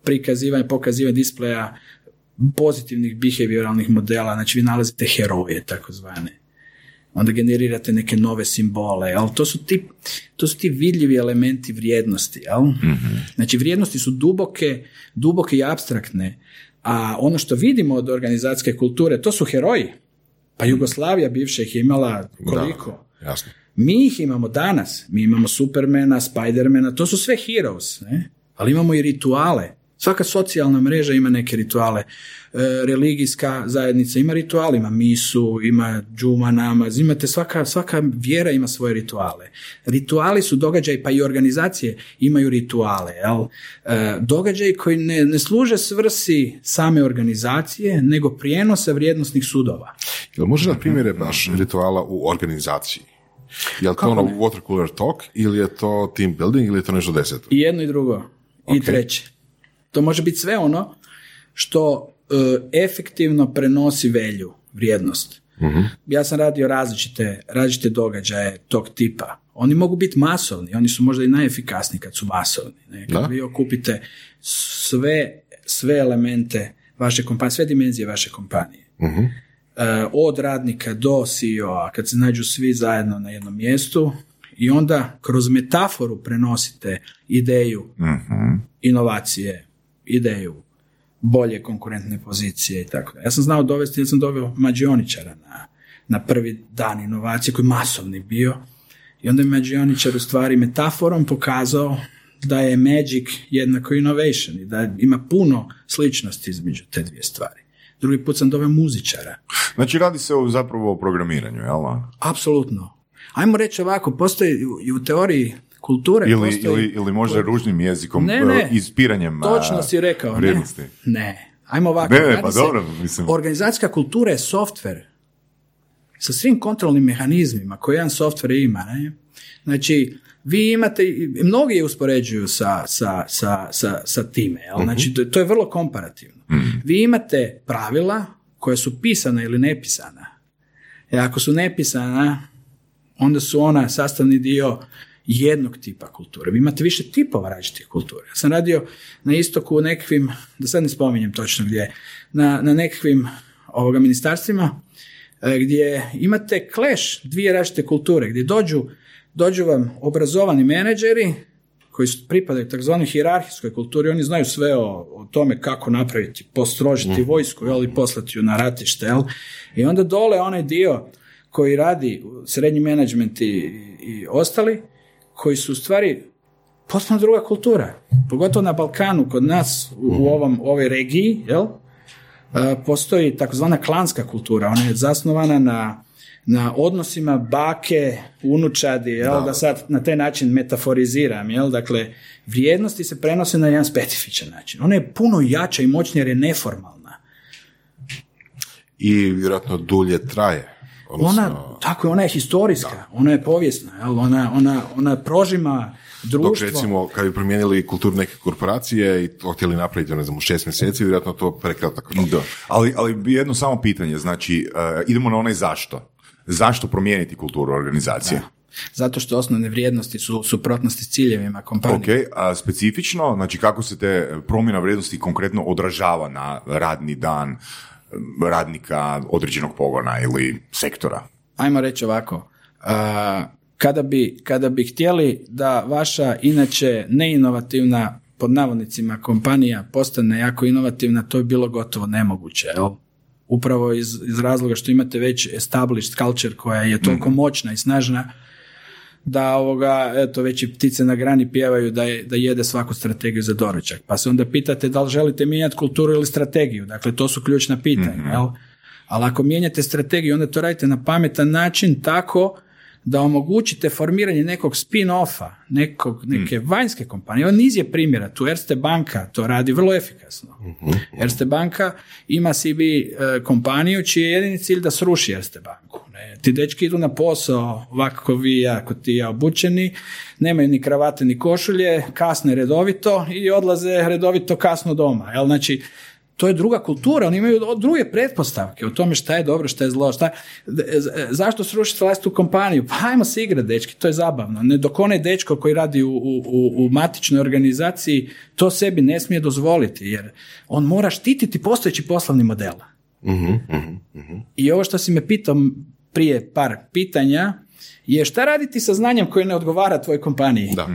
prikazivanja, pokazivanja displeja pozitivnih behavioralnih modela, znači vi nalazite heroje takozvane onda generirate neke nove simbole, ali to su ti, to su ti vidljivi elementi vrijednosti, jel? mm Znači vrijednosti su duboke, duboke i abstraktne, a ono što vidimo od organizacijske kulture, to su heroji. Pa Jugoslavija bivša ih je imala koliko? Da, jasno. Mi ih imamo danas, mi imamo Supermana, Spidermana, to su sve heroes, ne? ali imamo i rituale. Svaka socijalna mreža ima neke rituale. E, religijska zajednica ima ritual, ima misu, ima džuma, namaz, imate svaka, svaka vjera ima svoje rituale. Rituali su događaj, pa i organizacije imaju rituale. Jel? E, događaji koji ne, ne služe svrsi same organizacije, nego prijenosa vrijednostnih sudova. Jel može na primjere baš rituala u organizaciji? Je li to ono water cooler talk ili je to team building ili je to nešto deseto? I jedno i drugo. I treće. To može biti sve ono što E, efektivno prenosi velju, vrijednost. uh Ja sam radio različite, različite događaje tog tipa. Oni mogu biti masovni, oni su možda i najefikasniji kad su masovni. Ne? Kad vi okupite sve, sve elemente vaše kompanije, sve dimenzije vaše kompanije. uh od radnika do CEO-a, kad se nađu svi zajedno na jednom mjestu i onda kroz metaforu prenosite ideju uh inovacije, ideju bolje konkurentne pozicije i tako Ja sam znao dovesti, ja sam doveo mađioničara na, na prvi dan inovacije koji je masovni bio i onda je mađioničar u stvari metaforom pokazao da je magic jednako innovation i da ima puno sličnosti između te dvije stvari. Drugi put sam doveo muzičara. Znači radi se o zapravo o programiranju, jel? Apsolutno. Ajmo reći ovako, postoji i u teoriji kulture ili, ili, ili možda ružnim jezikom, ne, ne, e, ispiranjem Točno si rekao, ne. Ne, ajmo ovako. Ne, pa dobro, mislim. Organizacijska kultura je software sa svim kontrolnim mehanizmima koje jedan software ima. Ne? Znači, vi imate, mnogi je uspoređuju sa, sa, sa, sa, sa time, jel? znači to, to je vrlo komparativno. Mhm. Vi imate pravila koja su pisana ili nepisana. I e, ako su nepisana, onda su ona sastavni dio jednog tipa kulture. Vi imate više tipova različitih kultura. Ja sam radio na istoku u nekakvim, da sad ne spominjem točno gdje, na, na nekakvim ovoga ministarstvima e, gdje imate clash dvije različite kulture, gdje dođu, dođu vam obrazovani menadžeri koji pripadaju takzvanoj hirarhijskoj kulturi, oni znaju sve o, o tome kako napraviti, postrožiti mm. vojsku, jel, i poslati ju na ratište, jel? I onda dole onaj dio koji radi srednji menadžment i, i ostali, koji su u stvari potpuno druga kultura. Pogotovo na Balkanu, kod nas, u, u ovom, ovoj regiji, jel? postoji takozvana klanska kultura. Ona je zasnovana na na odnosima bake, unučadi, jel, da. sad na taj način metaforiziram, jel, dakle, vrijednosti se prenose na jedan specifičan način. Ona je puno jača i moćnija jer je neformalna. I vjerojatno dulje traje. Odnosno... Ona, tako je, ona je historijska, ona je povijesna, jel, ona, ona, ona prožima društvo. Dok recimo, kad bi promijenili kulturu neke korporacije i to htjeli napraviti, ne znam, u šest mjeseci, vjerojatno to prekratak Da. Ali, ali jedno samo pitanje, znači, uh, idemo na onaj zašto. Zašto promijeniti kulturu organizacije? Zato što osnovne vrijednosti su suprotnosti s ciljevima kompanije. Ok, a specifično, znači kako se te promjena vrijednosti konkretno odražava na radni dan radnika određenog pogona ili sektora? Ajmo reći ovako, kada, bi, kada bi htjeli da vaša inače neinovativna pod navodnicima kompanija postane jako inovativna, to je bilo gotovo nemoguće. Jel? upravo iz, iz razloga što imate već established culture koja je toliko mhm. moćna i snažna da ovoga, eto, već i ptice na grani pjevaju da, je, da jede svaku strategiju za doručak. Pa se onda pitate da li želite mijenjati kulturu ili strategiju. Dakle, to su ključna pitanja. mm Jel? Ali ako mijenjate strategiju, onda to radite na pametan način tako da omogućite formiranje nekog spin-offa, nekog, neke mm. vanjske kompanije. Evo niz je primjera, tu Erste banka to radi vrlo efikasno. mm Erste banka ima CB e, kompaniju čiji je jedini cilj da sruši Erste banku. Ne? Ti dečki idu na posao ovako vi ja, ti ja obučeni, nemaju ni kravate ni košulje, kasne redovito i odlaze redovito kasno doma. Jel? Znači, to je druga kultura, oni imaju druge pretpostavke o tome šta je dobro, šta je zlo, šta, zašto srušiti vlastitu kompaniju? Pa ajmo se igrati, dečki, to je zabavno. Ne, dok onaj dečko koji radi u, u, u matičnoj organizaciji to sebi ne smije dozvoliti, jer on mora štititi postojeći poslovni model. uh I ovo što si me pitao prije par pitanja je šta raditi sa znanjem koje ne odgovara tvojoj kompaniji? Da.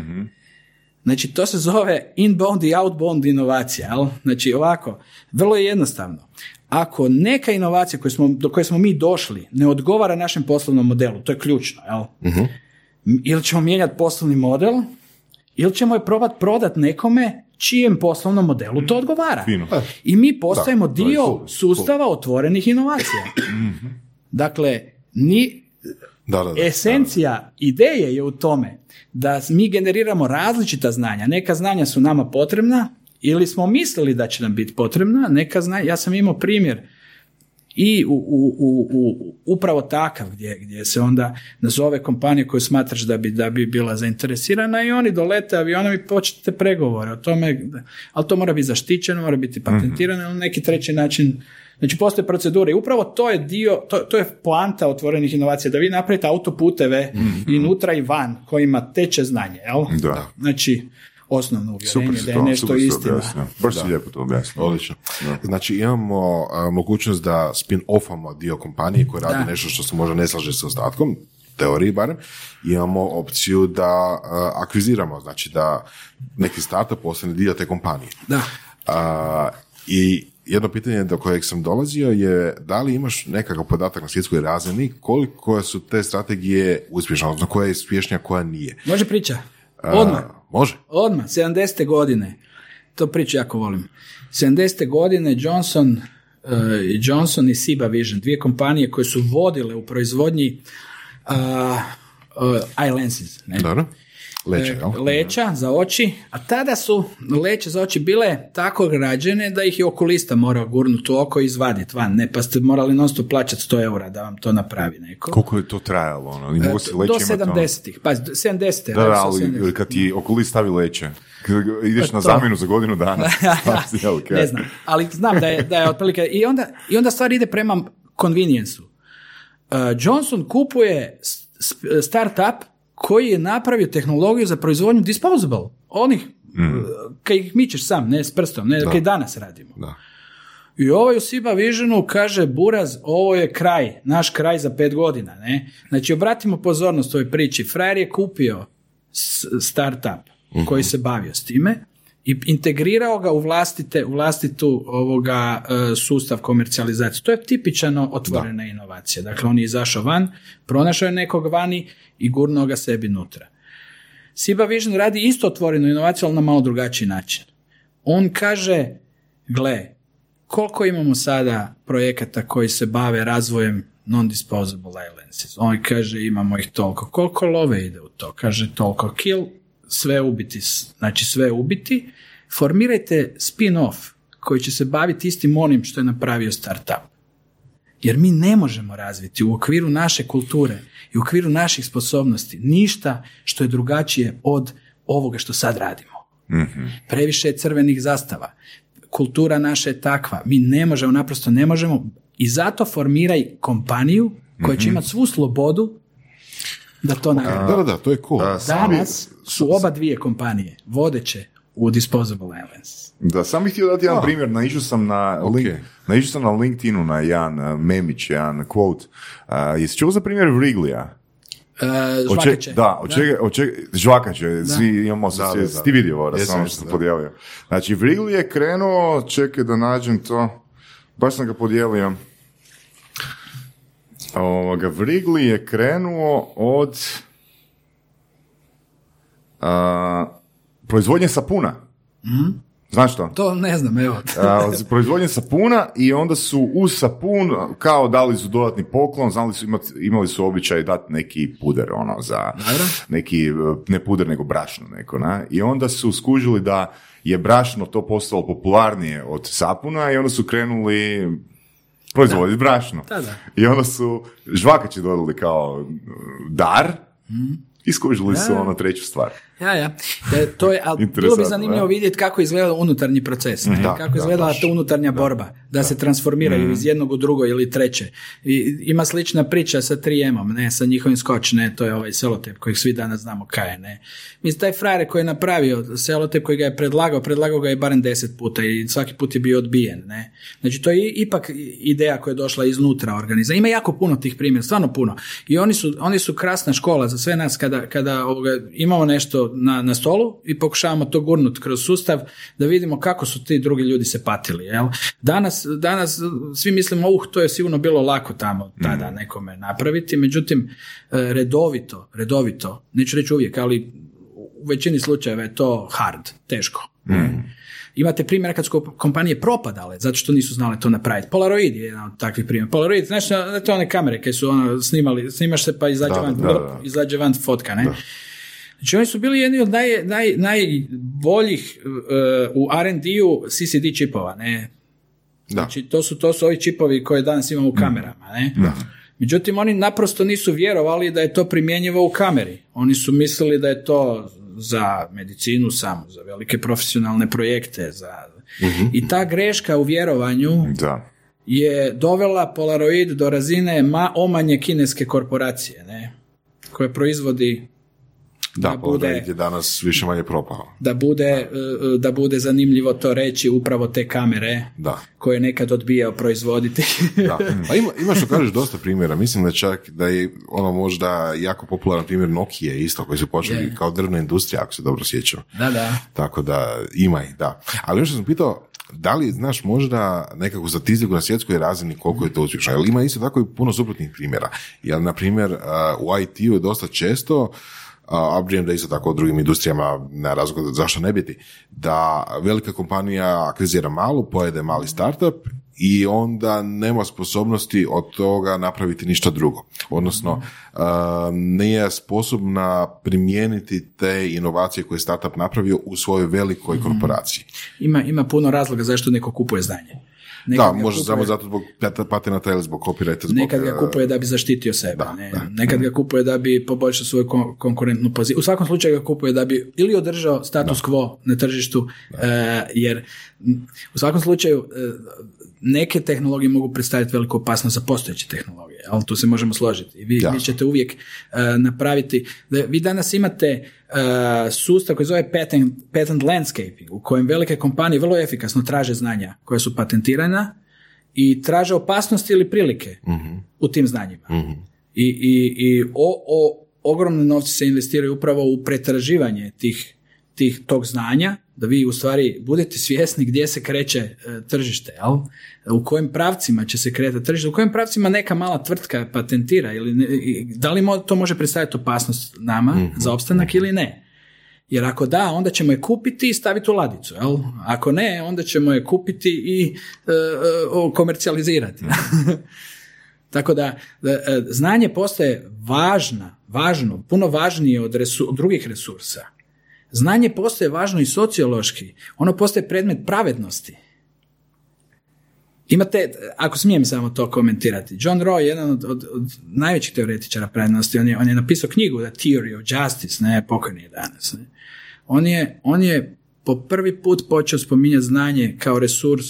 Znači, to se zove inbound i outbound inovacija. Jel? Znači, ovako, vrlo je jednostavno. Ako neka inovacija koju smo, do koje smo mi došli ne odgovara našem poslovnom modelu, to je ključno, jel? uh ili ćemo mijenjati poslovni model, ili ćemo je probati prodati nekome čijem poslovnom modelu to odgovara. I mi postajemo dio sustava otvorenih inovacija. Mhm. dakle, ni, da, da, esencija ideje je u tome da mi generiramo različita znanja. Neka znanja su nama potrebna ili smo mislili da će nam biti potrebna, neka znanja, ja sam imao primjer i u, u, u, upravo takav gdje, gdje se onda nazove kompanije koju smatraš da bi, da bi bila zainteresirana i oni dolete avionom i počnete pregovore o tome, ali to mora biti zaštićeno, mora biti patentirano ili neki treći način Znači postoje procedure i upravo to je dio, to, to je planta otvorenih inovacija, da vi napravite autoputeve mm i unutra i van kojima teče znanje, jel? Da. Znači, osnovno uvjerenje da je nešto istina. Baš si lijepo to objasnio. Odlično. Znači imamo mogućnost da spin-offamo dio kompanije koji radi nešto što se možda ne slaže sa ostatkom, teoriji barem, imamo opciju da akviziramo, znači da neki startup postane dio te kompanije. Da. I jedno pitanje do kojeg sam dolazio je da li imaš nekakav podatak na svjetskoj razini koliko su te strategije uspješne, odnosno koja je uspješnija, koja nije. Može priča. Odmah. može. Odmah, 70. godine. To priču jako volim. 70. godine Johnson, uh, Johnson i Siba Vision, dvije kompanije koje su vodile u proizvodnji uh, uh, eyelenses. Ne? Dobro. Leća, e, leća za oči, a tada su leće za oči bile tako građene da ih je okulista morao gurnuti u oko i izvaditi van, ne, pa ste morali non stop plaćati 100 eura da vam to napravi neko. Koliko je to trajalo? Ono? I mogu se leće Do 70-ih, pa 70 Da, da, ali kad ti okulist stavi leće, ideš na zamjenu za godinu dana. ne znam, ali znam da je, da je otprilike, i onda, i onda stvar ide prema convenience Uh, Johnson kupuje startup koji je napravio tehnologiju za proizvodnju disposable. Onih, mm. kaj ih mičeš sam, ne s prstom, ne kaj danas radimo. Da. I ovaj u Siba Visionu kaže Buraz, ovo je kraj, naš kraj za pet godina. Ne? Znači, obratimo pozornost ovoj priči. Frajer je kupio startup mm koji se bavio s time i integrirao ga u, vlastite, u vlastitu ovoga e, sustav komercijalizacije. To je tipičano otvorena inovacija. Dakle, on je izašao van, pronašao je nekog vani i gurnuo ga sebi nutra. Siba Vision radi isto otvorenu inovaciju, ali na malo drugačiji način. On kaže, gle, koliko imamo sada projekata koji se bave razvojem non-disposable eyeglasses? On kaže, imamo ih toliko. Koliko love ide u to? Kaže, toliko kill, sve ubiti, znači sve ubiti. Formirajte spin-off koji će se baviti istim onim što je napravio startup. Jer mi ne možemo razviti u okviru naše kulture i u okviru naših sposobnosti ništa što je drugačije od ovoga što sad radimo. mm Previše je crvenih zastava. Kultura naša je takva. Mi ne možemo, naprosto ne možemo i zato formiraj kompaniju koja će mhm. imati svu slobodu da to napravi. Da, da, da, to je cool. Danas su oba dvije kompanije vodeće u Disposable Islands. Da, sam bih htio dati jedan primjer, naišao sam na, link, naišao sam na LinkedInu na jedan uh, memić, jedan quote. Uh, jesi čuo za primjer Wrigleyja? Uh, žvakaće. Da, od čega, od čega, žvakaće, svi imamo, da, da, ti vidio ovo, sam što sam podijelio. Znači, Wrigley je krenuo, čekaj da nađem to, baš sam ga podijelio. Ovoga, Wrigley je krenuo od proizvodnje sapuna. Mm-hmm. Znaš što? To ne znam, evo. proizvodnje sapuna i onda su u sapun kao dali su dodatni poklon, znali su imati, imali su običaj dati neki puder ono za neki, ne puder nego brašno neko, na? I onda su skužili da je brašno to postalo popularnije od sapuna i onda su krenuli proizvoditi brašno. Da, da. I onda su žvakači dodali kao dar mm. i skužili su ono treću stvar. Ja, ja. E, to je, ali bilo bi zanimljivo vidjeti kako izgleda unutarnji proces, ne? kako izgleda ta unutarnja borba, da, se transformiraju mm. iz jednog u drugo ili treće. I, ima slična priča sa 3M-om, ne, sa njihovim skoč, ne, to je ovaj selotep kojeg svi danas znamo kaj je, ne. Mislim, taj frajer koji je napravio selotep koji ga je predlagao, predlagao ga je barem deset puta i svaki put je bio odbijen, ne. Znači, to je ipak ideja koja je došla iznutra organiza. Ima jako puno tih primjera, stvarno puno. I oni su, oni su krasna škola za sve nas kada, kada ovoga, imamo nešto na, na stolu i pokušavamo to gurnuti kroz sustav da vidimo kako su ti drugi ljudi se patili. Jel? Danas, danas svi mislimo, uh, to je sigurno bilo lako tamo tada mm. nekome napraviti, međutim, e, redovito, redovito, neću reći uvijek, ali u većini slučajeva je to hard, teško. Mm. Imate primjera kad su kompanije propadale zato što nisu znale to napraviti. Polaroid je jedan od takvih primjera. Polaroid, znaš, to one kamere koje su ono, snimali, snimaš se pa izađe, van, izađe van fotka, ne? Znači oni su bili jedni od naj, naj, najboljih uh, u R&D-u CCD čipova, ne? Da. Znači to su, to su ovi čipovi koje danas imamo u mm. kamerama, ne? Da. Međutim, oni naprosto nisu vjerovali da je to primjenjivo u kameri. Oni su mislili da je to za medicinu samo, za velike profesionalne projekte. Za... Mhm. I ta greška u vjerovanju da. je dovela Polaroid do razine ma omanje kineske korporacije, ne? koje proizvodi da, da bude, je danas više manje propao. Da bude, e, e, da. bude zanimljivo to reći upravo te kamere da. koje je nekad odbijao proizvoditi. da. Pa ima, ima što kažeš dosta primjera. Mislim da čak da je ono možda jako popularan primjer Nokia isto koji su počeli kao drvna industrija ako se dobro sjećam. Da, da. Tako da ima ih, da. Ali još sam pitao, da li znaš možda nekakvu statistiku na svjetskoj razini koliko je to uspješno? Jer ima isto tako i puno suprotnih primjera. Jer, na primjer, u IT-u je dosta često a da isto tako u drugim industrijama na razgovor zašto ne biti, da velika kompanija akvizira malu, pojede mali startup i onda nema sposobnosti od toga napraviti ništa drugo. Odnosno, nije sposobna primijeniti te inovacije koje je startup napravio u svojoj velikoj mhm. korporaciji. Ima, ima puno razloga zašto neko kupuje znanje. Nekad da, može samo zato zbog patenata ili zbog copyrighta. Zbog, nekad ga e, kupuje da bi zaštitio sebe. ne? nekad ga kupuje da bi poboljšao svoju konkurentnu poziciju. U svakom slučaju ga kupuje da bi ili održao status quo na tržištu, e, jer u svakom slučaju e, neke tehnologije mogu predstaviti veliku opasnost za postojeće tehnologije, ali tu se možemo složiti. I vi, vi ćete uvijek napraviti, da vi danas imate uh, sustav koji zove patent, patent landscaping, u kojem velike kompanije vrlo efikasno traže znanja koja su patentirana i traže opasnosti ili prilike mhm. u tim znanjima. Mhm. I, i, i o, o, ogromne novci se investiraju upravo u pretraživanje tih, tih tog znanja da vi u stvari budete svjesni gdje se kreće e, tržište, jel? u kojim pravcima će se kretati tržište, u kojim pravcima neka mala tvrtka patentira ili da li to može predstaviti opasnost nama mhm. za opstanak ili ne. Jer ako da, onda ćemo je kupiti i staviti u ladicu. Jel? Ako ne, onda ćemo je kupiti i uh, komercijalizirati. Tako da znanje postaje važna, važno, puno važnije od, od drugih resursa. Znanje postaje važno i sociološki. Ono postaje predmet pravednosti. Imate, ako smijem samo to komentirati, John Roy, jedan od, od, najvećih teoretičara pravednosti, on je, on je napisao knjigu The Theory of Justice, ne, pokojni je danas. Ne. On, je, on je po prvi put počeo spominjati znanje kao resurs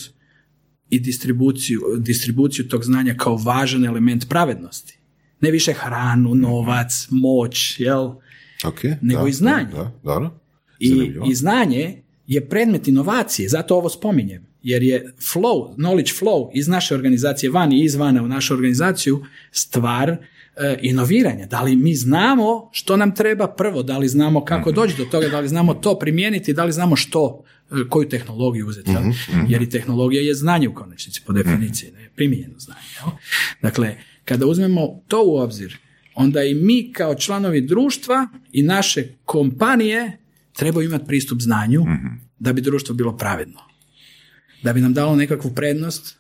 i distribuciju, distribuciju tog znanja kao važan element pravednosti. Ne više hranu, novac, moć, jel? Okay, nego i znanje. Da, da, I, I znanje je predmet inovacije, zato ovo spominjem jer je flow, knowledge flow iz naše organizacije van i izvana u našu organizaciju stvar e, inoviranja. Da li mi znamo što nam treba prvo, da li znamo kako mhm. doći do toga, da li znamo to primijeniti, da li znamo što, e, koju tehnologiju uzeti. Mhm, mhm. Jer i tehnologija je znanje u konačnici po definiciji, ne primijenjeno znanje. Dakle, kada uzmemo to u obzir, onda i mi kao članovi društva i naše kompanije trebaju imati pristup znanju da bi društvo bilo pravedno da bi nam dalo nekakvu prednost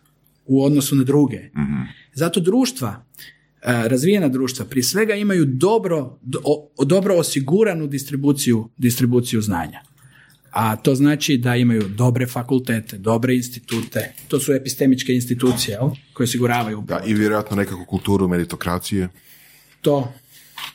u odnosu na druge. mm Zato društva, e, razvijena društva, prije svega imaju dobro, dobro osiguranu distribuciju, distribuciju znanja. A to znači da imaju dobre fakultete, dobre institute, to su epistemičke institucije koje osiguravaju. Da, I vjerojatno nekakvu kulturu meritokracije. To,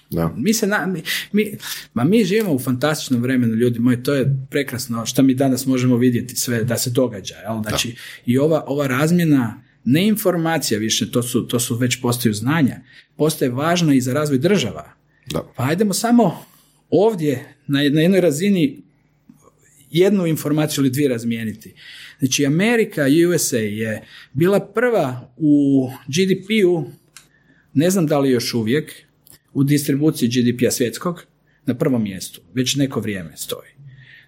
da. Mi se na, mi, ma mi živimo u fantastičnom vremenu, ljudi moji, to je prekrasno što mi danas možemo vidjeti sve da se događa. Jel? Znači, i ova, ova razmjena ne informacija više, to su, to su već postaju znanja, postaje važno i za razvoj država. Da. Pa ajdemo samo ovdje na, na jednoj razini jednu informaciju ili dvije razmijeniti. Znači, Amerika, USA je bila prva u GDP-u, ne znam da li još uvijek, u distribuciji GDP-a svjetskog na prvom mjestu. Već neko vrijeme stoji.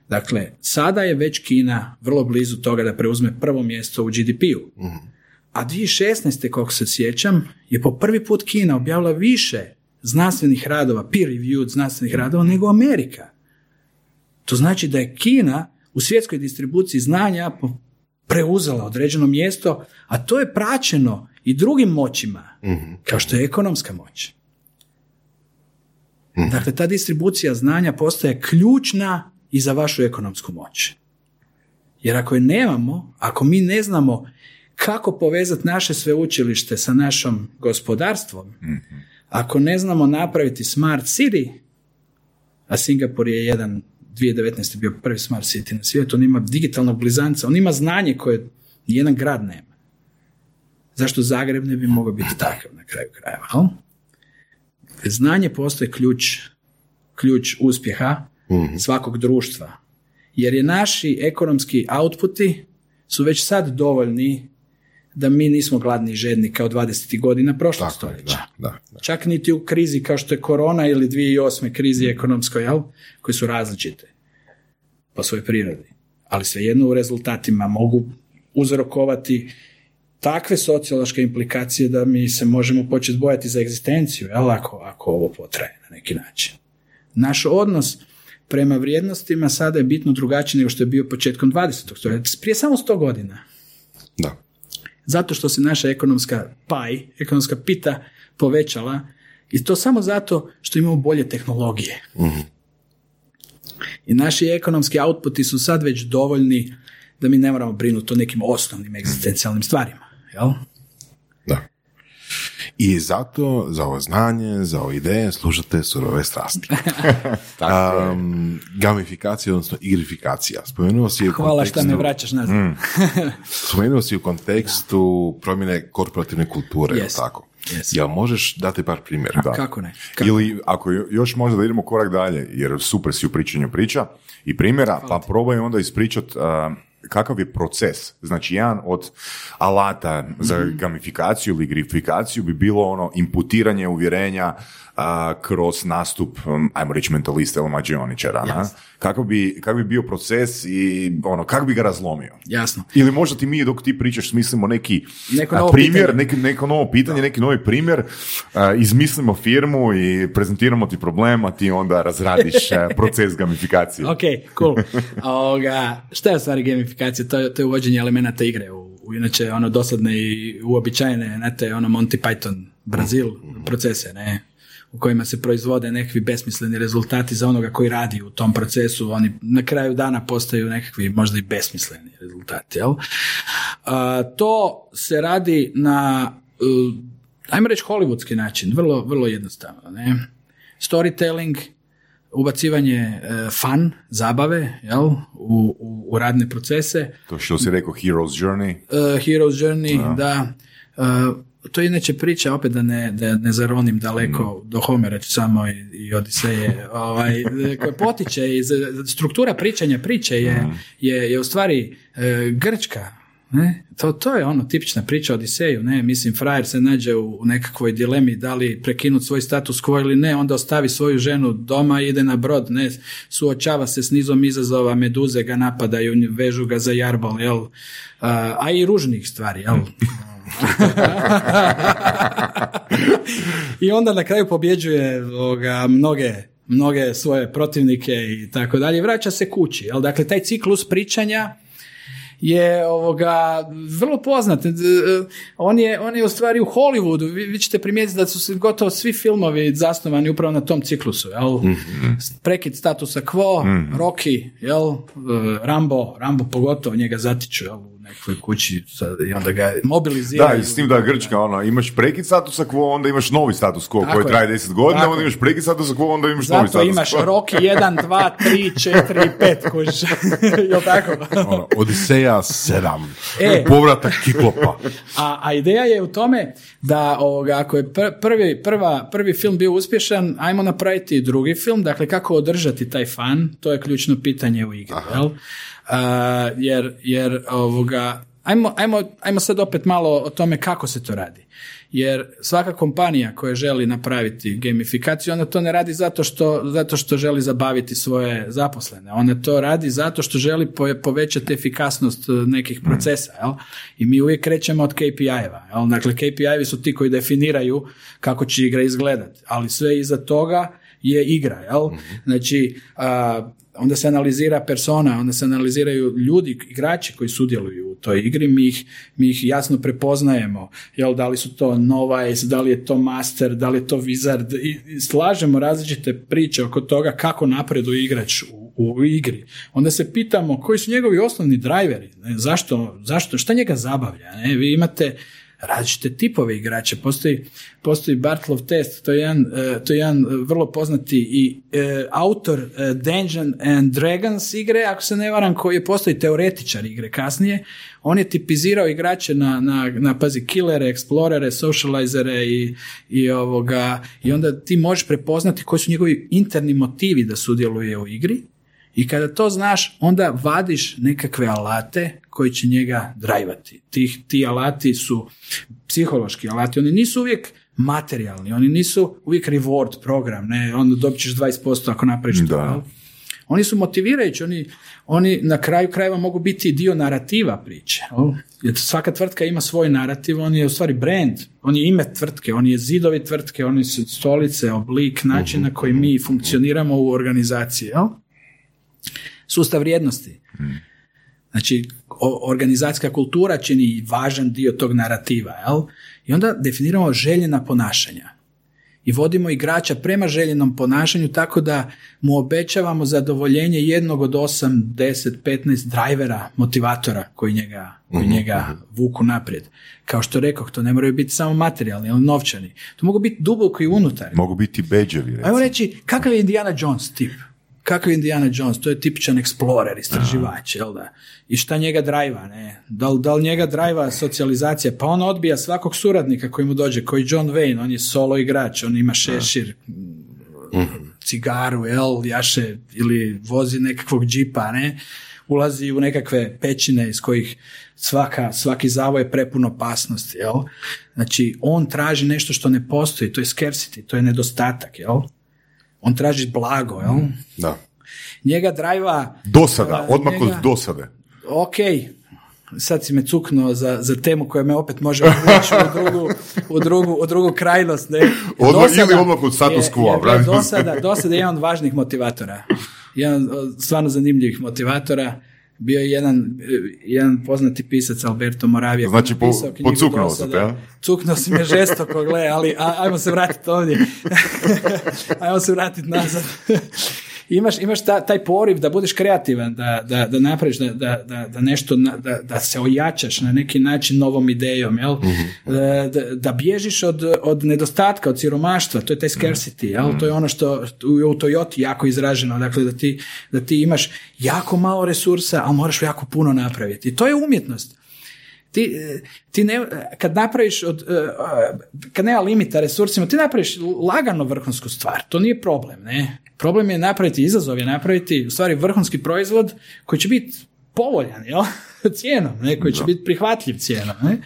Dakle, sada je već Kina vrlo blizu toga da preuzme prvo mjesto u GDP-u. A 2016. koliko se sjećam, je po prvi put Kina objavila više znanstvenih radova, peer-reviewed znanstvenih radova, nego Amerika. To znači da je Kina u svjetskoj distribuciji znanja preuzela određeno mjesto, a to je praćeno i drugim moćima, mhm. kao što je ekonomska moć. Mhm. Dakle, ta distribucija znanja postaje ključna i za vašu ekonomsku moć. Jer ako je nemamo, ako mi ne znamo kako povezati naše sveučilište sa našom gospodarstvom, mhm. ako ne znamo napraviti smart city, a Singapur je jedan 2019. bio prvi smart city na svijetu, on ima digitalnog blizanca, on ima znanje koje nijedan grad nema. Zašto Zagreb ne bi mogao biti takav na kraju krajeva? Znanje postoje ključ, ključ uspjeha mhm. svakog društva. Jer je naši ekonomski outputi su već sad dovoljni da mi nismo gladni i žedni kao 20. godina prošlog stoljeća. Da, da, Čak niti u krizi kao što je korona ili 2008. krizi ekonomskoj, jel? koje su različite po svojoj prirodi. Ali svejedno u rezultatima mogu uzrokovati takve sociološke implikacije da mi se možemo početi bojati za egzistenciju, jel, ako, ako ovo potraje na neki način. Naš odnos prema vrijednostima sada je bitno drugačiji nego što je bio početkom 20. stoljeća, prije samo 100 godina. Da. Zato što se naša ekonomska paj, ekonomska pita povećala i to samo zato što imamo bolje tehnologije. Mhm. I naši ekonomski outputi su sad već dovoljni da mi ne moramo brinuti o nekim osnovnim egzistencijalnim stvarima. Jel? Da. I zato za ovo znanje, za ovo ideje služate surove strasti. um, gamifikacija, odnosno igrifikacija. Spomenuo si u Hvala što me vraćaš nazad. mm, spomenuo si u kontekstu promjene korporativne kulture, yes. tako? Yes. Jel možeš dati par primjera? Da. Kako ne? Kako? Ili ako još možda da idemo korak dalje, jer super si u pričanju priča i primjera, pa probaj onda ispričat kakav je proces. Znači, jedan od alata za gamifikaciju ili grifikaciju bi bilo ono imputiranje uvjerenja a, kroz nastup, um, ajmo reći, mentalista ili mađioničara. Yes. Kako, bi, kako bi bio proces i ono, kako bi ga razlomio? Jasno. Ili možda ti mi dok ti pričaš smislimo neki neko primjer, neki, neko novo pitanje, neki novi primjer, izmislimo firmu i prezentiramo ti problem, a ti onda razradiš proces gamifikacije. ok, cool. Ovoga, šta je u stvari gamifikacija? To, to je uvođenje elemenata igre u, inače ono dosadne i uobičajene, znate, ono Monty Python, Brazil mm-hmm. procese, ne? U kojima se proizvode nekakvi besmisleni rezultati za onoga koji radi u tom procesu, oni na kraju dana postaju nekakvi možda i besmisleni rezultati. Jel? to se radi na, uh, ajmo reći, hollywoodski način, vrlo, vrlo jednostavno. Ne? Storytelling, ubacivanje uh, fun, zabave jel? U, u, u, radne procese. To što si rekao Hero's Journey. Uh, Hero's Journey, da. Uh, to je inače priča, opet da ne, da ne zaronim daleko mm. do Homera samo i, i Odiseje, ovaj, koja potiče iz struktura pričanja priče je, mm. je, je u stvari e, grčka, ne? To, to je ono tipična priča o Odiseju, ne, mislim frajer se nađe u, nekakvoj dilemi da li prekinuti svoj status quo ili ne, onda ostavi svoju ženu doma i ide na brod, ne, suočava se s nizom izazova, meduze ga napadaju, vežu ga za jarbol, jel, a, a i ružnih stvari, jel, I onda na kraju pobjeđuje ovoga, mnoge mnoge svoje protivnike i tako dalje, vraća se kući. Jel? Dakle, taj ciklus pričanja je ovoga vrlo poznat. On je, on je u stvari u Hollywoodu, vi, vi ćete primijetiti da su gotovo svi filmovi zasnovani upravo na tom ciklusu. Jel? Mm-hmm. Prekid statusa quo, mm Rocky, jel? Rambo, Rambo pogotovo njega zatiču jel? Nekoj kući i onda ga mobilizira. Da, i s tim da Grčka, ono, imaš prekid statusa quo, onda imaš novi status quo koji traje 10 godina, onda imaš prekid statusa quo, onda imaš novi status imaš roki 1, 2, 3, 4 i 5, kužiš. Jel tako? ono, Odiseja 7. E, povratak Kiklopa. A, a ideja je u tome da ovoga, ako je prvi, prva, prvi film bio uspješan, ajmo napraviti drugi film, dakle kako održati taj fan, to je ključno pitanje u igri. Jel? Jer, jer ovoga, ajmo, ajmo, ajmo sad opet malo o tome kako se to radi. Jer svaka kompanija koja želi napraviti gamifikaciju, ona to ne radi zato što, zato što želi zabaviti svoje zaposlene. Ona to radi zato što želi povećati efikasnost e, nekih procesa. Jel? I mi uvijek krećemo od KPI-eva. Jel? Dakle, KPI-evi su ti koji definiraju kako će igra izgledati. Ali sve iza toga je igra. Jel? Mhm. Znači, onda se analizira persona, onda se analiziraju ljudi, igrači koji sudjeluju u toj igri, mi ih, mi ih jasno prepoznajemo, jel, da li su to Novice, da li je to Master, da li je to Wizard, i slažemo različite priče oko toga kako napreduje igrač u, u igri. Onda se pitamo koji su njegovi osnovni driveri, ne, zašto, zašto, šta njega zabavlja, ne? vi imate različite tipove igrača. Postoji, postoji Bartlov test, to je jedan, e, to je jedan vrlo poznati i e, autor e, Dungeon and Dragons igre, ako se ne varam, koji je postoji teoretičar igre kasnije. On je tipizirao igrače na, na, na pazi, killere, explorere, socializere i, i, ovoga, i onda ti možeš prepoznati koji su njegovi interni motivi da sudjeluje u igri i kada to znaš, onda vadiš nekakve alate koji će njega drajvati. Ti, ti alati su psihološki alati, oni nisu uvijek materijalni, oni nisu uvijek reward program, ne, onda dobit ćeš 20% ako napraviš to. Oni su motivirajući, oni, oni na kraju krajeva mogu biti dio narativa priče. Jer svaka tvrtka ima svoj narativ, on je u stvari brand, on je ime tvrtke, on je zidovi tvrtke, oni su stolice, oblik, način na koji mi funkcioniramo u organizaciji. Jel? sustav vrijednosti. Znači, organizacijska kultura čini važan dio tog narativa, jel? I onda definiramo željena ponašanja. I vodimo igrača prema željenom ponašanju tako da mu obećavamo zadovoljenje jednog od osam, deset, 15 drajvera, motivatora koji njega, koji mhm, njega mhm. vuku naprijed. Kao što rekao, to ne moraju biti samo materijalni, ali novčani. To mogu biti duboko i unutar. Mogu biti beđevi. Ajmo reći, kakav je Indiana Jones tip? Kakav je Indiana Jones, to je tipičan explorer, istraživač, jel da? I šta njega drajva, ne? Da li, da li njega drajva socijalizacija? Pa on odbija svakog suradnika koji mu dođe, koji John Wayne, on je solo igrač, on ima šešir, cigaru, jel, jaše, ili vozi nekakvog džipa, ne? ulazi u nekakve pećine iz kojih svaka, svaki zavoj je prepun opasnosti, jel? Znači, on traži nešto što ne postoji, to je scarcity, to je nedostatak, jel? On traži blago, jel? Da. Njega drajva... Dosada, odmah kod njega- dosade. Ok, sad si me cuknuo za, za temu koja me opet može uvući u drugu, u drugu, u drugu krajnost. Ne? Odmah- Dosada ili odmah od status quo, je-. Dosada, dosada je jedan od važnih motivatora. Jedan od stvarno zanimljivih motivatora. Bio je jedan, jedan poznati pisac Alberto Moravija. Znači, po- pocuknuo se Dosada. te, a? Cuknuo si me žestoko, gle, ali a, ajmo se vratiti ovdje. ajmo se vratiti nazad. Imaš, imaš ta, taj poriv da budeš kreativan, da, da, da napraviš, da, da, da, nešto, da, da se ojačaš na neki način novom idejom, jel? Da, da, da bježiš od, od nedostatka, od siromaštva, to je taj scarcity, jel? To je ono što u, u Toyoti jako izraženo, dakle da ti, da ti imaš jako malo resursa, ali moraš jako puno napraviti. I to je umjetnost ti, e, ti ne, kad napraviš od, e, kad nema limita resursima, ti napraviš lagano vrhunsku stvar, to nije problem, ne? Problem je napraviti, izazov je napraviti, u stvari vrhunski proizvod koji će biti povoljan, jel? cijenom, ne? Koji će biti prihvatljiv cijenom, ne?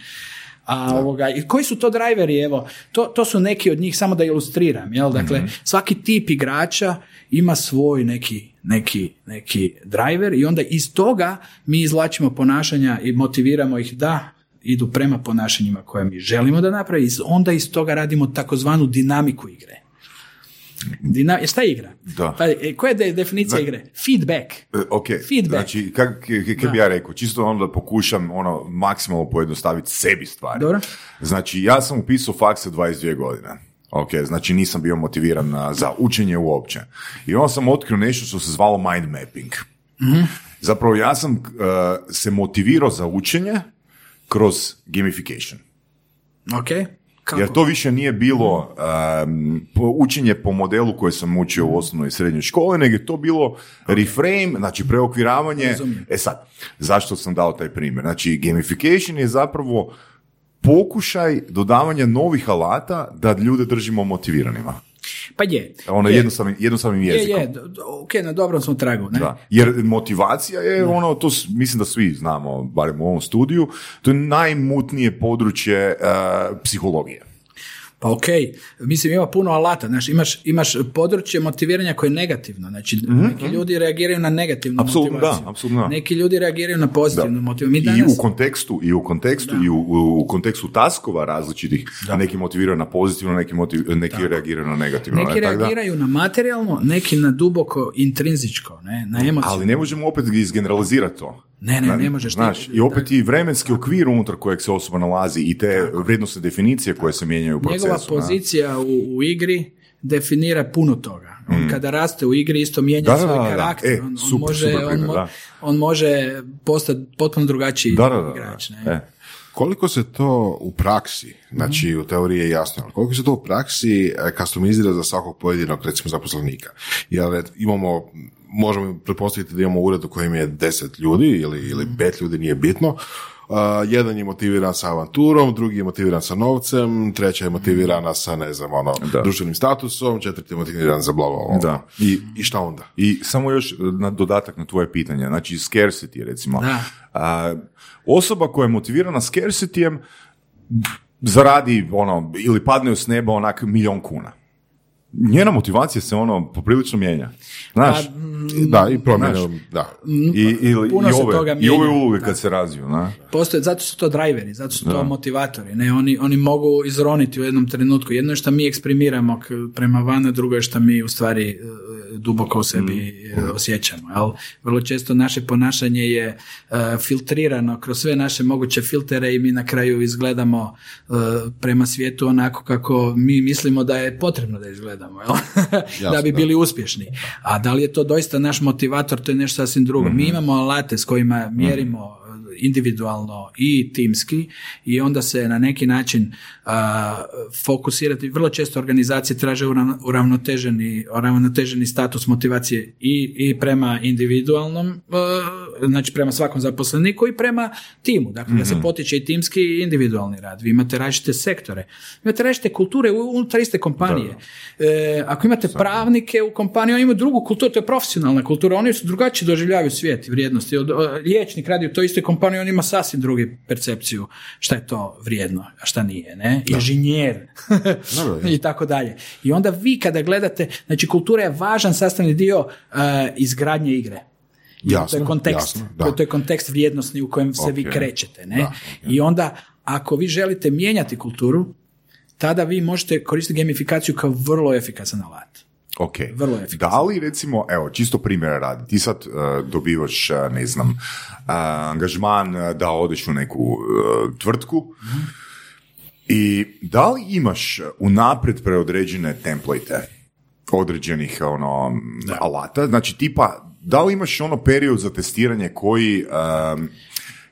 A ovoga, i koji su to driveri, evo, to, to su neki od njih, samo da ilustriram, jel? Dakle, svaki tip igrača ima svoj neki, neki, neki driver i onda iz toga mi izvlačimo ponašanja i motiviramo ih da idu prema ponašanjima koje mi želimo da napravi, onda iz toga radimo takozvanu dinamiku igre. Dina, šta je igra? Da. Pa, e, koja je de- definicija igre? Feedback. E, Ok, Feedback. znači, kak, k- k- bi ja rekao, čisto ono da pokušam ono, maksimalno pojednostaviti sebi stvari. Dobro. Znači, ja sam upisao fakse 22 godine. Ok, znači nisam bio motiviran na- za učenje uopće. I onda sam otkrio nešto što se zvalo mind mapping. Zapravo ja sam uh, se motivirao za učenje kroz gamification. Ok. Kako? Jer to više nije bilo um, učenje po modelu koje sam učio u osnovnoj i srednjoj školi, nego je to bilo reframe, znači preokviravanje. E sad, zašto sam dao taj primjer? Znači, gamification je zapravo pokušaj dodavanja novih alata da ljude držimo motiviranima. Pa je. Ono je. jednostavnim, jednostavnim Je, jezikom. je, do- ok, na dobrom smo tragu, ne? Da. Jer motivacija je ono, to mislim da svi znamo, barem u ovom studiju, to je najmutnije područje eh, psihologije. Pa ok, mislim ima puno alata, znaš, imaš, imaš područje motiviranja koje je negativno, znači neki ljudi reagiraju na negativnu Apsolutno motivaciju. da, apsolutno da. Neki ljudi reagiraju na pozitivnu motivaciju. Mi I danas, u kontekstu, i u kontekstu, i u, u kontekstu taskova različitih, neki motiviraju na pozitivno, neki, motiv, neki reagiraju na negativno. neki ne, tako da- reagiraju na materijalno, neki na duboko intrinzičko, ne, na emociju. ali ne možemo opet izgeneralizirati to. Ne, ne, ne možeš ti- Znaš, i opet i vremenski okvir unutar kojeg se osoba nalazi i te vrijednostne definicije koje se mijenjaju u procesu. Njegova pozicija u, u igri definira puno toga. On kada raste u igri isto mijenja Mm. Da, svoj da, da. karakter. E, on, može, super on, mo- da. on može postati potpuno drugačiji igrač. Ne? E. Koliko se to u praksi, znači u teoriji je jasno, ali koliko se to u praksi e, kastomizira za svakog pojedinog, recimo, zaposlenika? Jer e, imamo, možemo pretpostaviti da imamo ured u kojem je deset ljudi ili, ili pet ljudi, nije bitno. A, jedan je motiviran sa avanturom, drugi je motiviran sa novcem, treća je motivirana sa, ne znam, ono, Da. društvenim statusom, četvrti je motiviran za bla, bla, bla. Da. I, I šta onda? I samo još na dodatak na tvoje pitanje, znači scarcity recimo. Da. A, osoba koja je motivirana scarcityjem zaradi ono, ili padne s neba onak milion kuna. Njena motivacija se ono poprilično mijenja. Znaš, Da, i promjene, da. i, ili, puno i, se ove, toga i ove uloge kad se razviju. Na? Postoje, zato su to driveri, zato su to motivatori. Ne? Oni, oni mogu izroniti u jednom trenutku. Jedno je što mi eksprimiramo prema van, a drugo je što mi u stvari e, duboko u sebi e, osjećamo. Jel? Vrlo često naše ponašanje je e, filtrirano kroz sve naše moguće filtere i mi na kraju izgledamo e, prema svijetu onako kako mi mislimo da je potrebno da izgledamo. Jel? da bi da. bili uspješni. A da li je to doista naš motivator, to je nešto sasvim drugo. Mi imamo alate s kojima mjerimo individualno i timski i onda se na neki način a, fokusirati. Vrlo često organizacije traže uravno- uravnoteženi, uravnoteženi status motivacije i, i prema individualnom a, znači prema svakom zaposleniku i prema timu. Dakle, da se mhm. potiče i timski i individualni rad. Vi imate različite sektore. Imate različite kulture unutar iste kompanije. E, ako imate pravnike u kompaniji, oni imaju drugu kulturu, to je profesionalna kultura. Oni su drugačije doživljavaju svijet i vrijednosti. Liječnik radi u toj istoj kompaniji, on ima sasvim drugi percepciju šta je to vrijedno, a šta nije. Ne? Inženjer i tako dalje. I onda vi kada gledate, znači kultura je važan sastavni dio uh, izgradnje igre. Jasno, to je kontekst, jasno, to je kontekst vrijednosni u kojem se vi krećete. Ne? I onda, ako vi želite mijenjati kulturu, tada vi možete koristiti gamifikaciju kao vrlo efikasan alat. Ok. Vrlo Da li recimo, evo, čisto primjera radi, ti sad uh, dobivaš, uh, ne znam, uh, angažman da odeš u neku tvrtku i da li imaš unaprijed preodređene template određenih ono, alata, znači tipa, da li imaš ono period za testiranje koji um,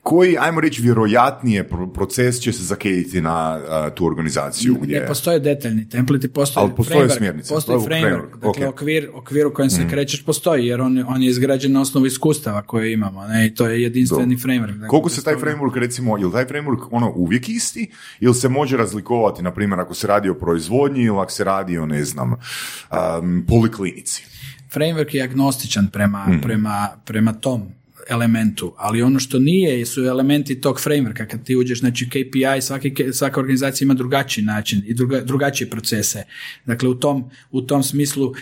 koji, ajmo reći, vjerojatnije proces će se zakediti na tu organizaciju? Gdje... Ne postoje detaljni templeti, postoje, Ali postoje smjernice. Postoji framework, dakle okvir, okvir u kojem se mm. krećeš postoji, jer on, on je izgrađen na osnovu iskustava koje imamo, ne, i to je jedinstveni framework. Dakle, Koliko se taj framework, recimo, je li taj framework ono uvijek isti, ili se može razlikovati, na primjer, ako se radi o proizvodnji ili ako se radi o, ne znam, um, poliklinici? Framework je agnostičan prema, mm. prema, prema tom elementu, ali ono što nije su elementi tog frameworka, kad ti uđeš, znači KPI, svaki, svaka organizacija ima drugačiji način i druga, drugačije procese. Dakle, u tom, u tom smislu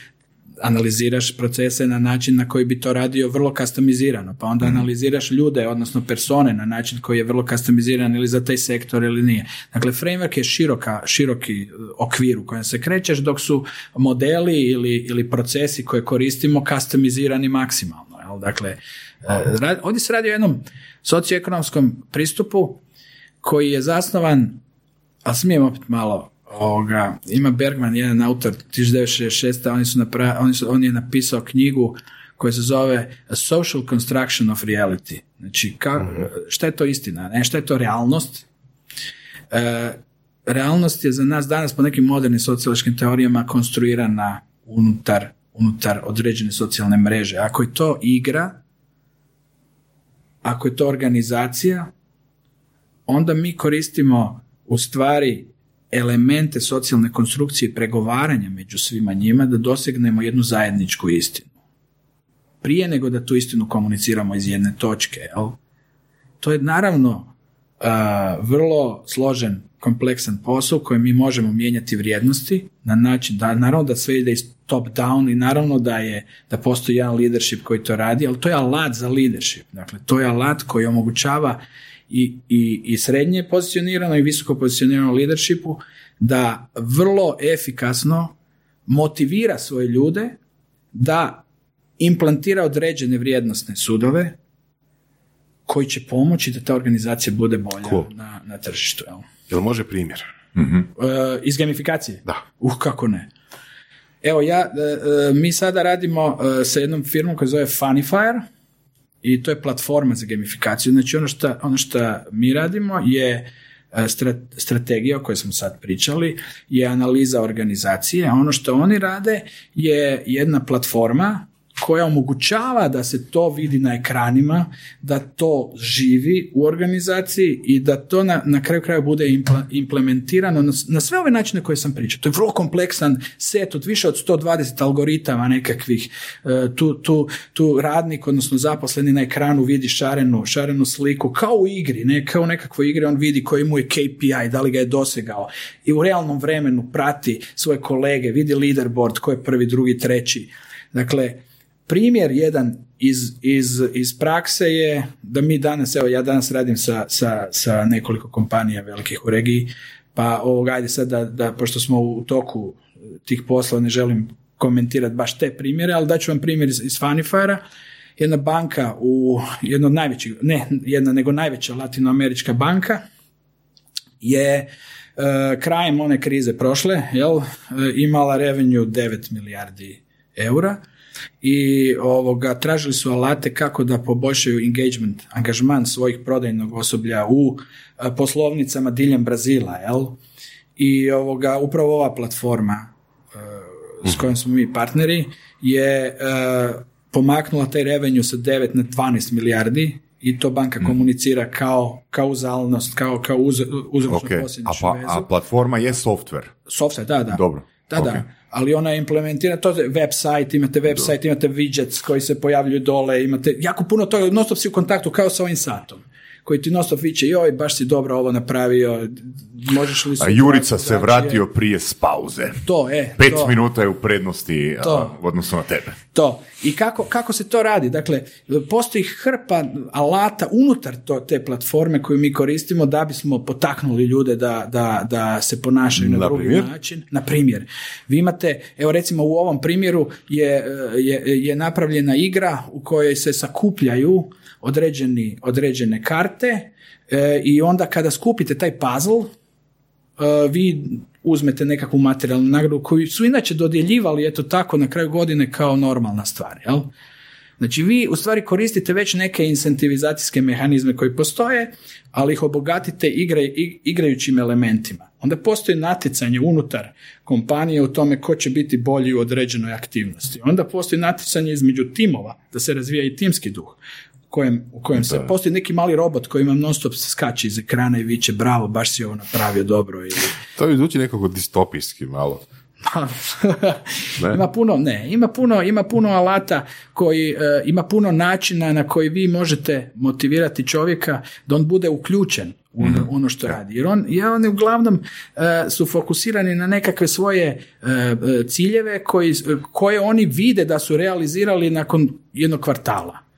analiziraš procese na način na koji bi to radio vrlo kastomizirano, pa onda mhm. analiziraš ljude, odnosno persone na način koji je vrlo kastomiziran ili za taj sektor ili nije. Dakle, framework je široka, široki okvir u kojem se krećeš, dok su modeli ili, ili procesi koje koristimo kastomizirani maksimalno. Jel? Dakle, E, ovdje se radi o jednom socioekonomskom pristupu koji je zasnovan, a smijem opet malo ovoga, ima Bergman, jedan autor 1966. Oni su oni su, on je napisao knjigu koja se zove A Social Construction of Reality. Znači, ka, mhm. šta je to istina? Ne, šta je to realnost? E, realnost je za nas danas po nekim modernim sociološkim teorijama konstruirana unutar, unutar određene socijalne mreže. Ako je to igra, ako je to organizacija, onda mi koristimo u stvari elemente socijalne konstrukcije i pregovaranja među svima njima da dosegnemo jednu zajedničku istinu. Prije nego da tu istinu komuniciramo iz jedne točke. Jel? To je naravno vrlo složen, kompleksan posao u kojem mi možemo mijenjati vrijednosti na način da naravno da sve ide iz top down i naravno da je da postoji jedan leadership koji to radi, ali to je alat za leadership. Dakle, to je alat koji omogućava i, i, i srednje pozicionirano i visoko pozicionirano leadershipu da vrlo efikasno motivira svoje ljude da implantira određene vrijednostne sudove koji će pomoći da ta organizacija bude bolja na, na tržištu. Jel? Jel može primjer? mm iz gamifikacije? Da. Uh, kako ne. Evo, ja, e, e, mi sada radimo sa jednom firmom koja zove Funnyfire i to je platforma za gamifikaciju. Znači, ono što ono šta mi radimo je strategija o kojoj smo sad pričali je analiza organizacije, a ono što oni rade je jedna platforma koja omogućava da se to vidi na ekranima, da to živi u organizaciji i da to na, na kraju kraja bude implementirano na, na sve ove načine koje sam pričao. To je vrlo kompleksan set od više od 120 algoritama nekakvih. E, tu, tu, tu radnik, odnosno zaposleni na ekranu vidi šarenu, šarenu sliku kao u igri, ne kao u nekakvoj igri on vidi koji mu je KPI, da li ga je dosegao i u realnom vremenu prati svoje kolege, vidi leaderboard ko je prvi, drugi, treći. Dakle, primjer jedan iz, iz, iz prakse je da mi danas, evo ja danas radim sa, sa, sa nekoliko kompanija velikih u regiji, pa ovoga, ajde sad da, da, pošto smo u toku tih poslova, ne želim komentirati baš te primjere, ali daću vam primjer iz, iz. Jedna banka u, jedna od najvećih, ne jedna, nego najveća latinoamerička banka je uh, krajem one krize prošle, jel, uh, imala revenue 9 milijardi eura, i ovoga, tražili su alate kako da poboljšaju engagement, angažman svojih prodajnog osoblja u e, poslovnicama diljem Brazila, jel? I ovoga, upravo ova platforma e, s kojom smo mi partneri je e, pomaknula taj revenue sa 9 na 12 milijardi i to banka mm. komunicira kao kauzalnost, kao, kao uz, uzročno okay. a, pa, a platforma je software? Software, da, da. Dobro. Da, da. Ali ona je implementirana, to je website, imate website, imate widgets koji se pojavljuju dole, imate jako puno toga, non si u kontaktu kao sa ovim satom koji ti non viče, joj, baš si dobro ovo napravio, možeš li... A Jurica se vratio prije spauze. To, e. Pet minuta je u prednosti to, u odnosu na tebe. To. I kako, kako se to radi? Dakle, postoji hrpa alata unutar to, te platforme koju mi koristimo da bismo potaknuli ljude da, da, da se ponašaju na, na drugi način. Na primjer, vi imate, evo recimo u ovom primjeru je, je, je napravljena igra u kojoj se sakupljaju određeni, određene karte e, i onda kada skupite taj puzzle, e, vi uzmete nekakvu materijalnu nagradu koju su inače dodjeljivali eto tako na kraju godine kao normalna stvar. Jel? Znači vi u stvari koristite već neke incentivizacijske mehanizme koji postoje, ali ih obogatite igrajućim elementima. Onda postoji natjecanje unutar kompanije u tome ko će biti bolji u određenoj aktivnosti. Onda postoji natjecanje između timova, da se razvija i timski duh kojem, u kojem se postoji neki mali robot koji vam non stop skače iz ekrana i viče bravo, baš si ovo napravio dobro. Ili... To bi zvuči nekako distopijski malo. ima puno, ne, ima puno, ima puno alata koji, e, ima puno načina na koji vi možete motivirati čovjeka da on bude uključen u ono, mhm. ono što radi. Jer on, ja, oni uglavnom e, su fokusirani na nekakve svoje e, ciljeve koji, koje oni vide da su realizirali nakon jednog kvartala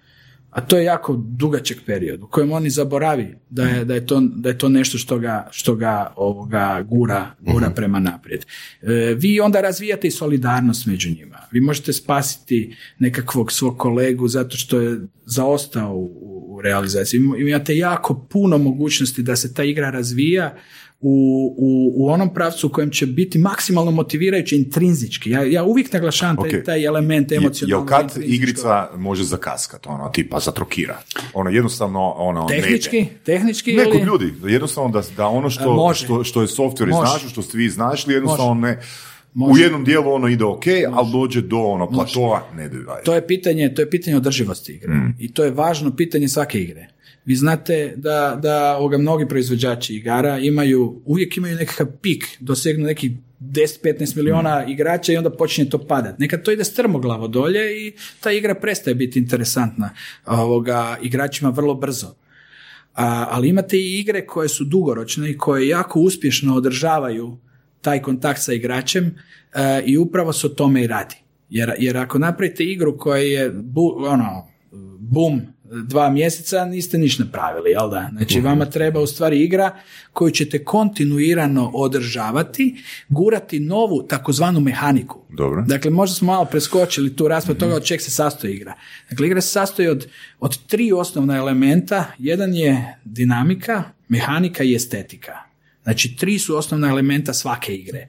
a to je jako dugačak period u kojem oni zaboravi da je, da je, to, da je to nešto što ga, što ga ovoga gura, gura mhm. prema naprijed. E, vi onda razvijate i solidarnost među njima. Vi možete spasiti nekakvog svog kolegu zato što je zaostao u, u realizaciji. Imate jako puno mogućnosti da se ta igra razvija u, u, u onom pravcu u kojem će biti maksimalno motivirajući intrinzički. Ja, ja uvijek naglašavam taj, taj element emocionalnog. Jel kad igrica može zakaskat, ono, tipa zatrokira? Ono, jednostavno, ono, Tehnički? Ne tehnički Nekog ili... ljudi, jednostavno da, da ono što, što, što je software iznašao, što ste vi iznašli, jednostavno ne... U jednom dijelu ono ide ok, ali dođe do ono platova, ne To je pitanje, to je pitanje održivosti igre. Mm. I to je važno pitanje svake igre. Vi znate da, da ovoga, mnogi proizvođači igara imaju, uvijek imaju nekakav pik, dosegnu nekih 10-15 miliona mm. igrača i onda počinje to padati. Nekad to ide strmoglavo dolje i ta igra prestaje biti interesantna ovoga, igračima vrlo brzo. A, ali imate i igre koje su dugoročne i koje jako uspješno održavaju taj kontakt sa igračem e, i upravo se o tome i radi. Jer, jer ako napravite igru koja je bu, ono, bum dva mjeseca niste ništa napravili, jel da? Znači mhm. vama treba u stvari igra koju ćete kontinuirano održavati, gurati novu takozvanu mehaniku. Dobro. Dakle, možda smo malo preskočili tu raspravu toga od čeg se sastoji igra. Dakle, igra se sastoji od, od tri osnovna elementa. Jedan je dinamika, mehanika i estetika. Znači, tri su osnovna elementa svake igre.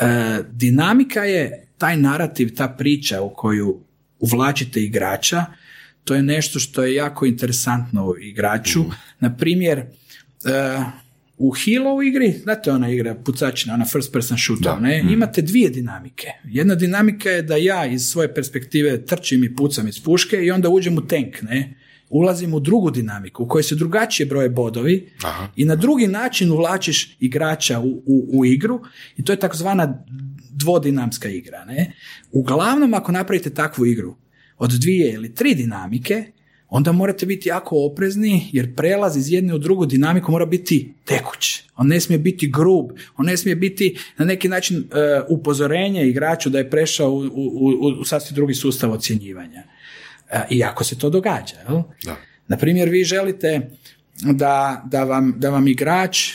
E, dinamika je taj narativ, ta priča u koju uvlačite igrača, to je nešto što je jako interesantno igraču. Mm. Na primjer, uh, u Halo igri, znate ona igra pucačina, ona first person shooter, ne? Mhm. imate dvije dinamike. Jedna dinamika je da ja iz svoje perspektive trčim i pucam iz puške i onda uđem u tank, ne? ulazim u drugu dinamiku u kojoj se drugačije broje bodovi Aha. i na drugi način uvlačiš igrača u, u, u igru i to je takozvana dvodinamska igra. Ne? Uglavnom, ako napravite takvu igru, od dvije ili tri dinamike, onda morate biti jako oprezni jer prelaz iz jedne u drugu dinamiku mora biti tekuć. On ne smije biti grub, on ne smije biti na neki način uh, upozorenje igraču da je prešao u, u, u sasvim drugi sustav ocjenjivanja. Uh, I ako se to događa. Jel? Da. Na primjer, vi želite da, da, vam, da vam igrač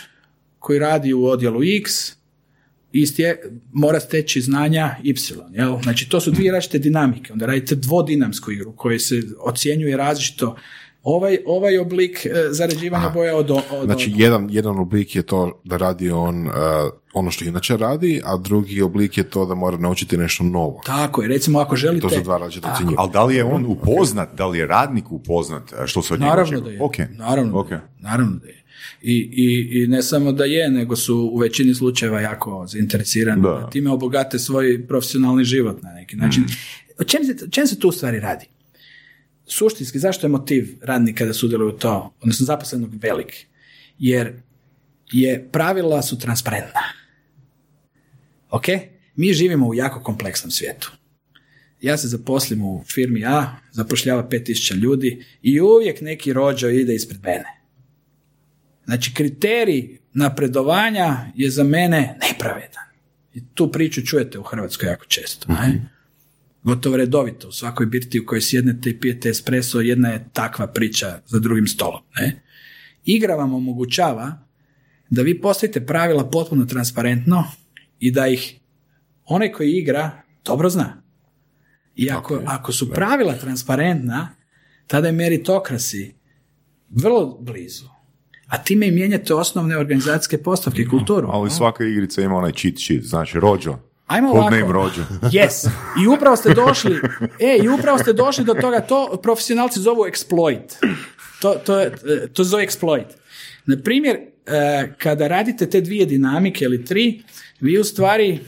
koji radi u odjelu X isti je, mora steći znanja y. Jel? Znači, to su dvije različite dinamike. Onda radite dvodinamsku igru koja se ocjenjuje različito ovaj, ovaj oblik e, zarađivanja boja od, od Znači, jedan, jedan oblik je to da radi on uh, ono što inače radi, a drugi oblik je to da mora naučiti nešto novo. Tako je, recimo ako želite... To su dva različita Ali da li je on upoznat, da li je radnik upoznat e, što se od njega Naravno da je. Okay. Naravno, okay. naravno da je. I, i, I, ne samo da je, nego su u većini slučajeva jako zainteresirani da. time obogate svoj profesionalni život na neki način. Mm. O čem se, čem se tu u stvari radi? suštinski, zašto je motiv radnika da sudjeluju u to, odnosno zaposlenog velik? Jer je pravila su transparentna. Ok? Mi živimo u jako kompleksnom svijetu. Ja se zaposlim u firmi A, zapošljava 5000 ljudi i uvijek neki rođo ide ispred mene. Znači, kriterij napredovanja je za mene nepravedan. I tu priču čujete u Hrvatskoj jako često. Ne? Gotovo redovito. U svakoj birti u kojoj sjednete i pijete espresso, jedna je takva priča za drugim stolom. Ne? Igra vam omogućava da vi postavite pravila potpuno transparentno i da ih onaj koji igra dobro zna. I ako, ako su pravila transparentna, tada je meritokrasi vrlo blizu. A time i mijenjate osnovne organizacijske postavke kulturu. Ali svaka igrica ima onaj cheat sheet, znači rođo. Ajmo ovako. rođo. Yes. I upravo ste došli, e, i upravo ste došli do toga, to profesionalci zovu exploit. To, to, to zove exploit. Na primjer, e, kada radite te dvije dinamike ili tri, vi u stvari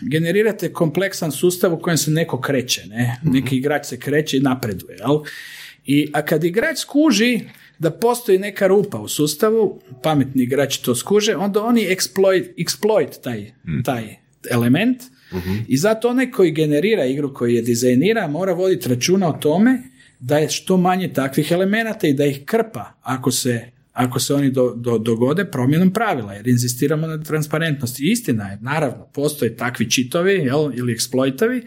generirate kompleksan sustav u kojem se neko kreće. Ne? Neki igrač se kreće i napreduje. Jel? I, a kad igrač skuži da postoji neka rupa u sustavu, pametni igrači to skuže, onda oni exploit, exploit taj, taj element i zato onaj koji generira igru, koji je dizajnira, mora voditi računa o tome da je što manje takvih elemenata i da ih krpa ako se ako se oni do, do, dogode promjenom pravila, jer inzistiramo na transparentnosti. Istina je, naravno, postoje takvi čitovi jel, ili eksploitovi.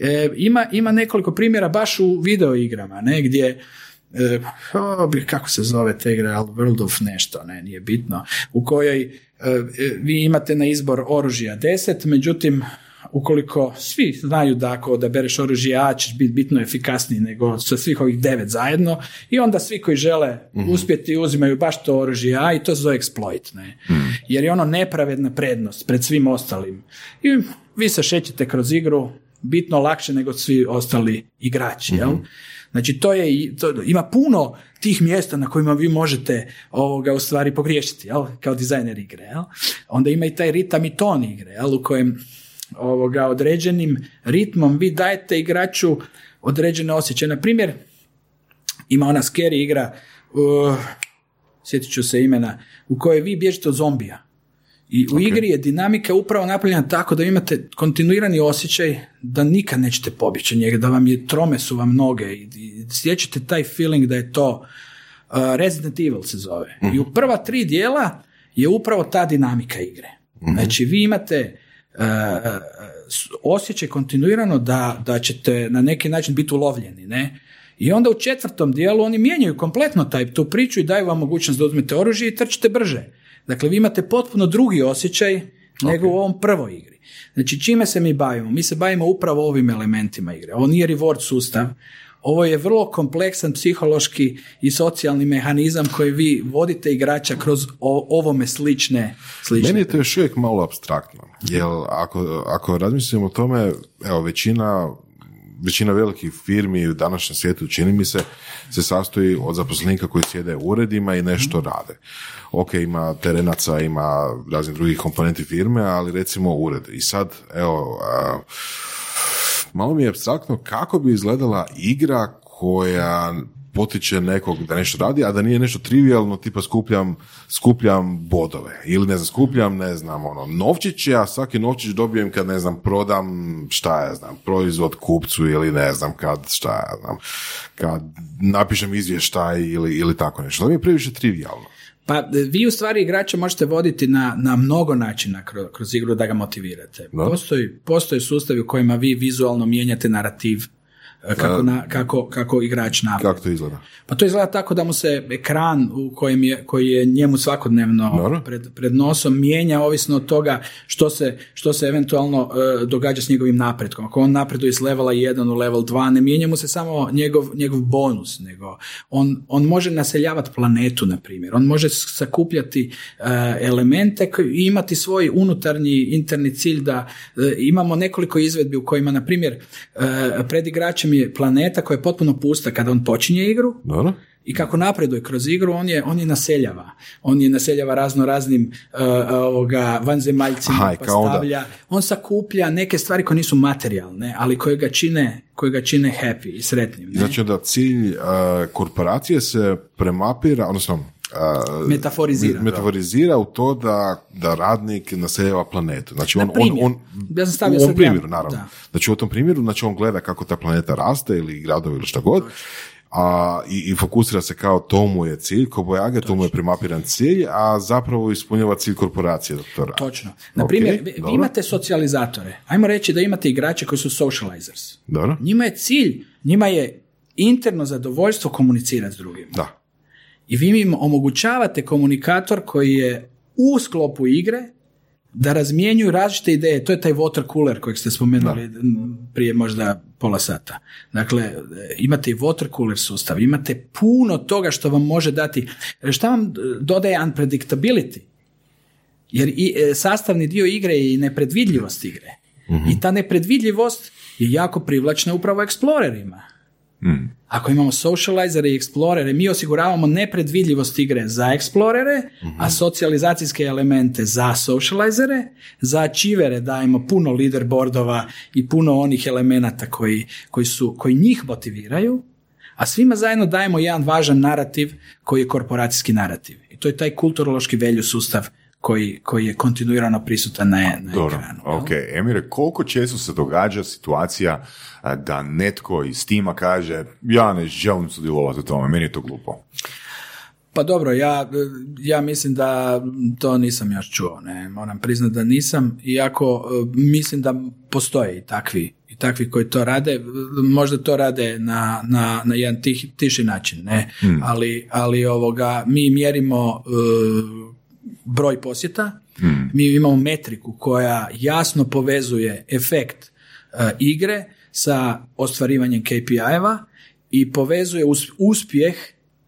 E, ima, ima nekoliko primjera baš u video igrama, ne, gdje e, kako se zove te igre, World of nešto, ne, nije bitno, u kojoj e, vi imate na izbor oružja 10, međutim ukoliko svi znaju da ako odabereš oružje A ćeš biti bitno efikasniji nego sa svih ovih devet zajedno i onda svi koji žele mm uspjeti uzimaju baš to oružje A i to zove exploit. Ne? Mhm. Jer je ono nepravedna prednost pred svim ostalim. I vi se šećete kroz igru bitno lakše nego svi ostali igrači. Jel? Mhm. Znači to je, to, ima puno tih mjesta na kojima vi možete ovoga u stvari pogriješiti, jel? kao dizajner igre. Jel? Onda ima i taj ritam i ton igre, jel? u kojem ovoga određenim ritmom vi dajete igraču određene osjećaje. Na primjer, ima ona scary igra, uh, sjetit ću se imena, u kojoj vi bježite od zombija. I u igri je dinamika upravo napravljena tako da imate kontinuirani osjećaj da nikad nećete pobjeći njega, da vam je trome su vam noge i, i taj feeling da je to uh, Resident Evil se zove. I u prva tri dijela je upravo ta dinamika igre. Mhm. Znači vi imate uh, osjećaj kontinuirano da, da ćete na neki način biti ulovljeni, ne? I onda u četvrtom dijelu oni mijenjaju kompletno taj, tu priču i daju vam mogućnost da uzmete oružje i trčite brže. Dakle, vi imate potpuno drugi osjećaj nego u ovom prvoj igri. Znači, čime se mi bavimo? Mi se bavimo upravo ovim elementima igre. Ovo nije reward sustav, ovo je vrlo kompleksan psihološki i socijalni mehanizam koji vi vodite igrača kroz ovome slične, slične. Meni je to još uvijek malo abstraktno. Jer ako, ako razmislimo o tome, evo, većina većina velikih firmi u današnjem svijetu, čini mi se, se sastoji od zaposlenika koji sjede u uredima i nešto rade. Ok, ima terenaca, ima raznih drugih komponenti firme, ali recimo ured. I sad, evo, malo mi je abstraktno kako bi izgledala igra koja potiče nekog da nešto radi, a da nije nešto trivialno, tipa skupljam, skupljam bodove. Ili ne znam, skupljam, ne znam, ono, novčiće, a svaki novčić dobijem kad, ne znam, prodam, šta ja znam, proizvod kupcu ili ne znam, kad, šta ja znam, kad napišem izvještaj ili, ili tako nešto. To mi je previše trivialno. Pa vi u stvari igrača možete voditi na, na mnogo načina kroz, kroz igru da ga motivirate. Postoji, postoje sustavi u kojima vi vizualno mijenjate narativ kako, na, kako, kako igrač napravi. Kako to izgleda? Pa to izgleda tako da mu se ekran u kojem je, koji je njemu svakodnevno pred, pred, nosom mijenja ovisno od toga što se, što se eventualno e, događa s njegovim napretkom. Ako on napreduje iz levela 1 u level 2, ne mijenja mu se samo njegov, njegov bonus, nego on, on može naseljavati planetu, na primjer. On može sakupljati uh, elemente i imati svoj unutarnji interni cilj da e, imamo nekoliko izvedbi u kojima, na primjer, uh, pred igračem je planeta koja je potpuno pusta kada on počinje igru. i kako napreduje kroz igru, on je, on je naseljava. On je naseljava razno raznim uh, ovoga, vanzemaljcima, Aha, pa stavlja. On sakuplja neke stvari koje nisu materijalne, ali koje ga čine, koje ga čine happy i sretnim. Ne? Znači da cilj uh, korporacije se premapira, odnosno Metaforizira. metaforizira u to da, da radnik naseljava planetu. Znači on, on, on, Ja sam stavio u ovom primjeru, naravno. da. Znači u tom primjeru, znači on gleda kako ta planeta raste ili gradovi ili šta god, a, i, i fokusira se kao to mu je cilj, ko bojage, to mu je premapiran cilj, a zapravo ispunjava cilj korporacije dok to radi. Točno. Na primjer, Ok, vi, vi imate socijalizatore. Ajmo reći da imate igrače koji su socializers. Dobro? Njima je cilj, njima je interno zadovoljstvo komunicirati s drugim. Da. I vi im omogućavate komunikator koji je u sklopu igre da razmjenjuju različite ideje. To je taj water cooler kojeg ste spomenuli m, prije možda pola sata. Dakle, imate i water cooler sustav, imate puno toga što vam može dati. Šta vam e, dodaje unpredictability? Jer i, e, sastavni dio igre je i nepredvidljivost igre. I ta nepredvidljivost je jako privlačna upravo eksplorerima. Ako imamo socializere i explorere, mi osiguravamo nepredvidljivost igre za explorere, a socijalizacijske elemente za socializere, za achievere dajemo puno leaderboardova i puno onih elemenata koji, koji, su, koji njih motiviraju, a svima zajedno dajemo jedan važan narativ koji je korporacijski narativ. I to je taj kulturološki velju sustav koji, koji je kontinuirano prisutan na, na Dobro, ekranu. ok. Emire, koliko često se događa situacija da netko iz tima kaže ja ne želim sudjelovati u tome, meni je to glupo. Pa dobro, ja, ja mislim da to nisam još čuo, ne, moram priznati da nisam, iako e, mislim da postoje i takvi, i takvi koji to rade, možda to rade na, na, na jedan tih, tiši način, ne, ali, ali ovoga, mi mjerimo e, broj posjeta, mi imamo metriku koja jasno povezuje efekt e, igre sa ostvarivanjem KPI-eva i povezuje us- uspjeh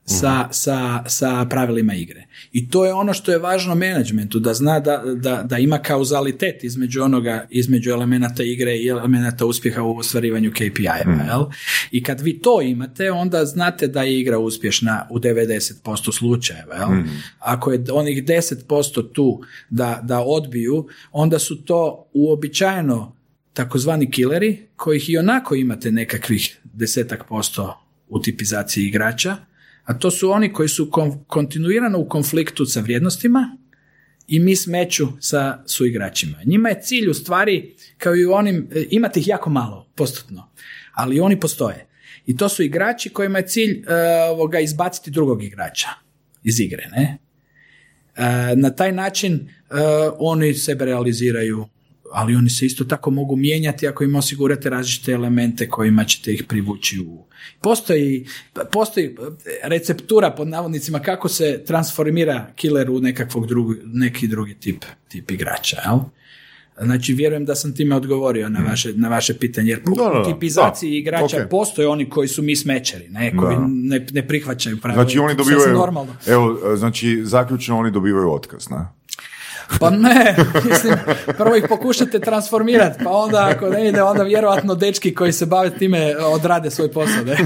sa, sa, sa pravilima igre. I to je ono što je važno menadžmentu, da zna da, da, da ima kauzalitet između onoga, između elemenata igre i elemenata uspjeha u ostvarivanju KPI-eva. jel? I kad vi to imate, onda znate da je igra uspješna u 90% slučajeva. Jel? Ako je onih 10% tu da, da odbiju, onda su to uobičajeno takozvani killeri, kojih i onako imate nekakvih desetak posto u tipizaciji igrača, a to su oni koji su kon- kontinuirano u konfliktu sa vrijednostima i mi smeću sa suigračima. Njima je cilj u stvari, kao i u onim, e, imate ih jako malo, postotno, ali oni postoje. I to su igrači kojima je cilj e, ovoga, izbaciti drugog igrača iz igre. Ne? E, na taj način oni sebe realiziraju, ali oni se isto tako mogu mijenjati ako im osigurate različite elemente kojima ćete ih privući u... Postoji, postoji receptura pod navodnicima kako se transformira killer u nekakvog drugi, neki drugi tip, tip igrača. Jel? Znači, vjerujem da sam time odgovorio na vaše, na vaše pitanje, jer po Da, tipizaciji Da, igrača ok. postoje oni koji su mismečeri, ne, koji Da. ne, ne prihvaćaju pravila. Znači oni dobivaju, normalno. evo, znači zaključno oni dobivaju otkaz, ne? Pa ne, mislim, prvo ih pokušate transformirati, pa onda ako ne ide, onda vjerojatno dečki koji se bave time odrade svoj posao, ne?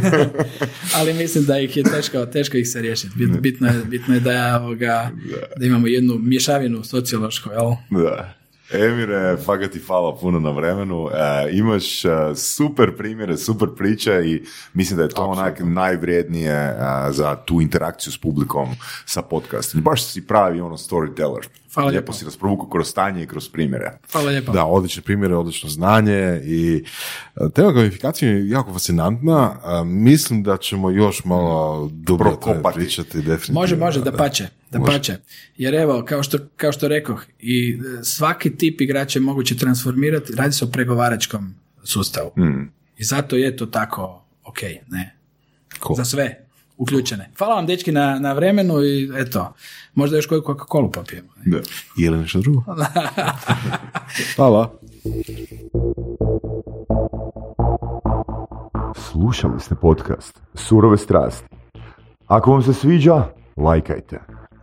Ali mislim da ih je teško, teško ih se riješiti. Bit- Bitno je, bitno je da, ovoga, da imamo jednu mješavinu sociološku, jel? Da. Emire, fakat ti hvala puno na vremenu. E, imaš e, super primjere, super priče i mislim da je to onak najvrijednije e, za tu interakciju s publikom sa podcastom. Baš si pravi ono storyteller. Hvala Lijepo si nas provukao kroz stanje i kroz primjere. Hvala lijepo. Da, odlične primjere, odlično znanje i e, tema gamifikacije je jako fascinantna. Mislim da ćemo još malo dublje o tome Prokopati. pričati. Definitivno. Može, može, da pače, da Može. pače. Jer evo, kao što, kao što rekoh, i e, svaki tip igrača je moguće transformirati, radi se o pregovaračkom sustavu. I zato je to tako ok, ne? Cool. Za sve uključene. Hvala vam, dečki, na, na vremenu i eto, možda još koju Coca-Cola popijemo. Da. Ili nešto drugo. Hvala. Slušali ste podcast Surove strasti. Ako vam se sviđa, lajkajte.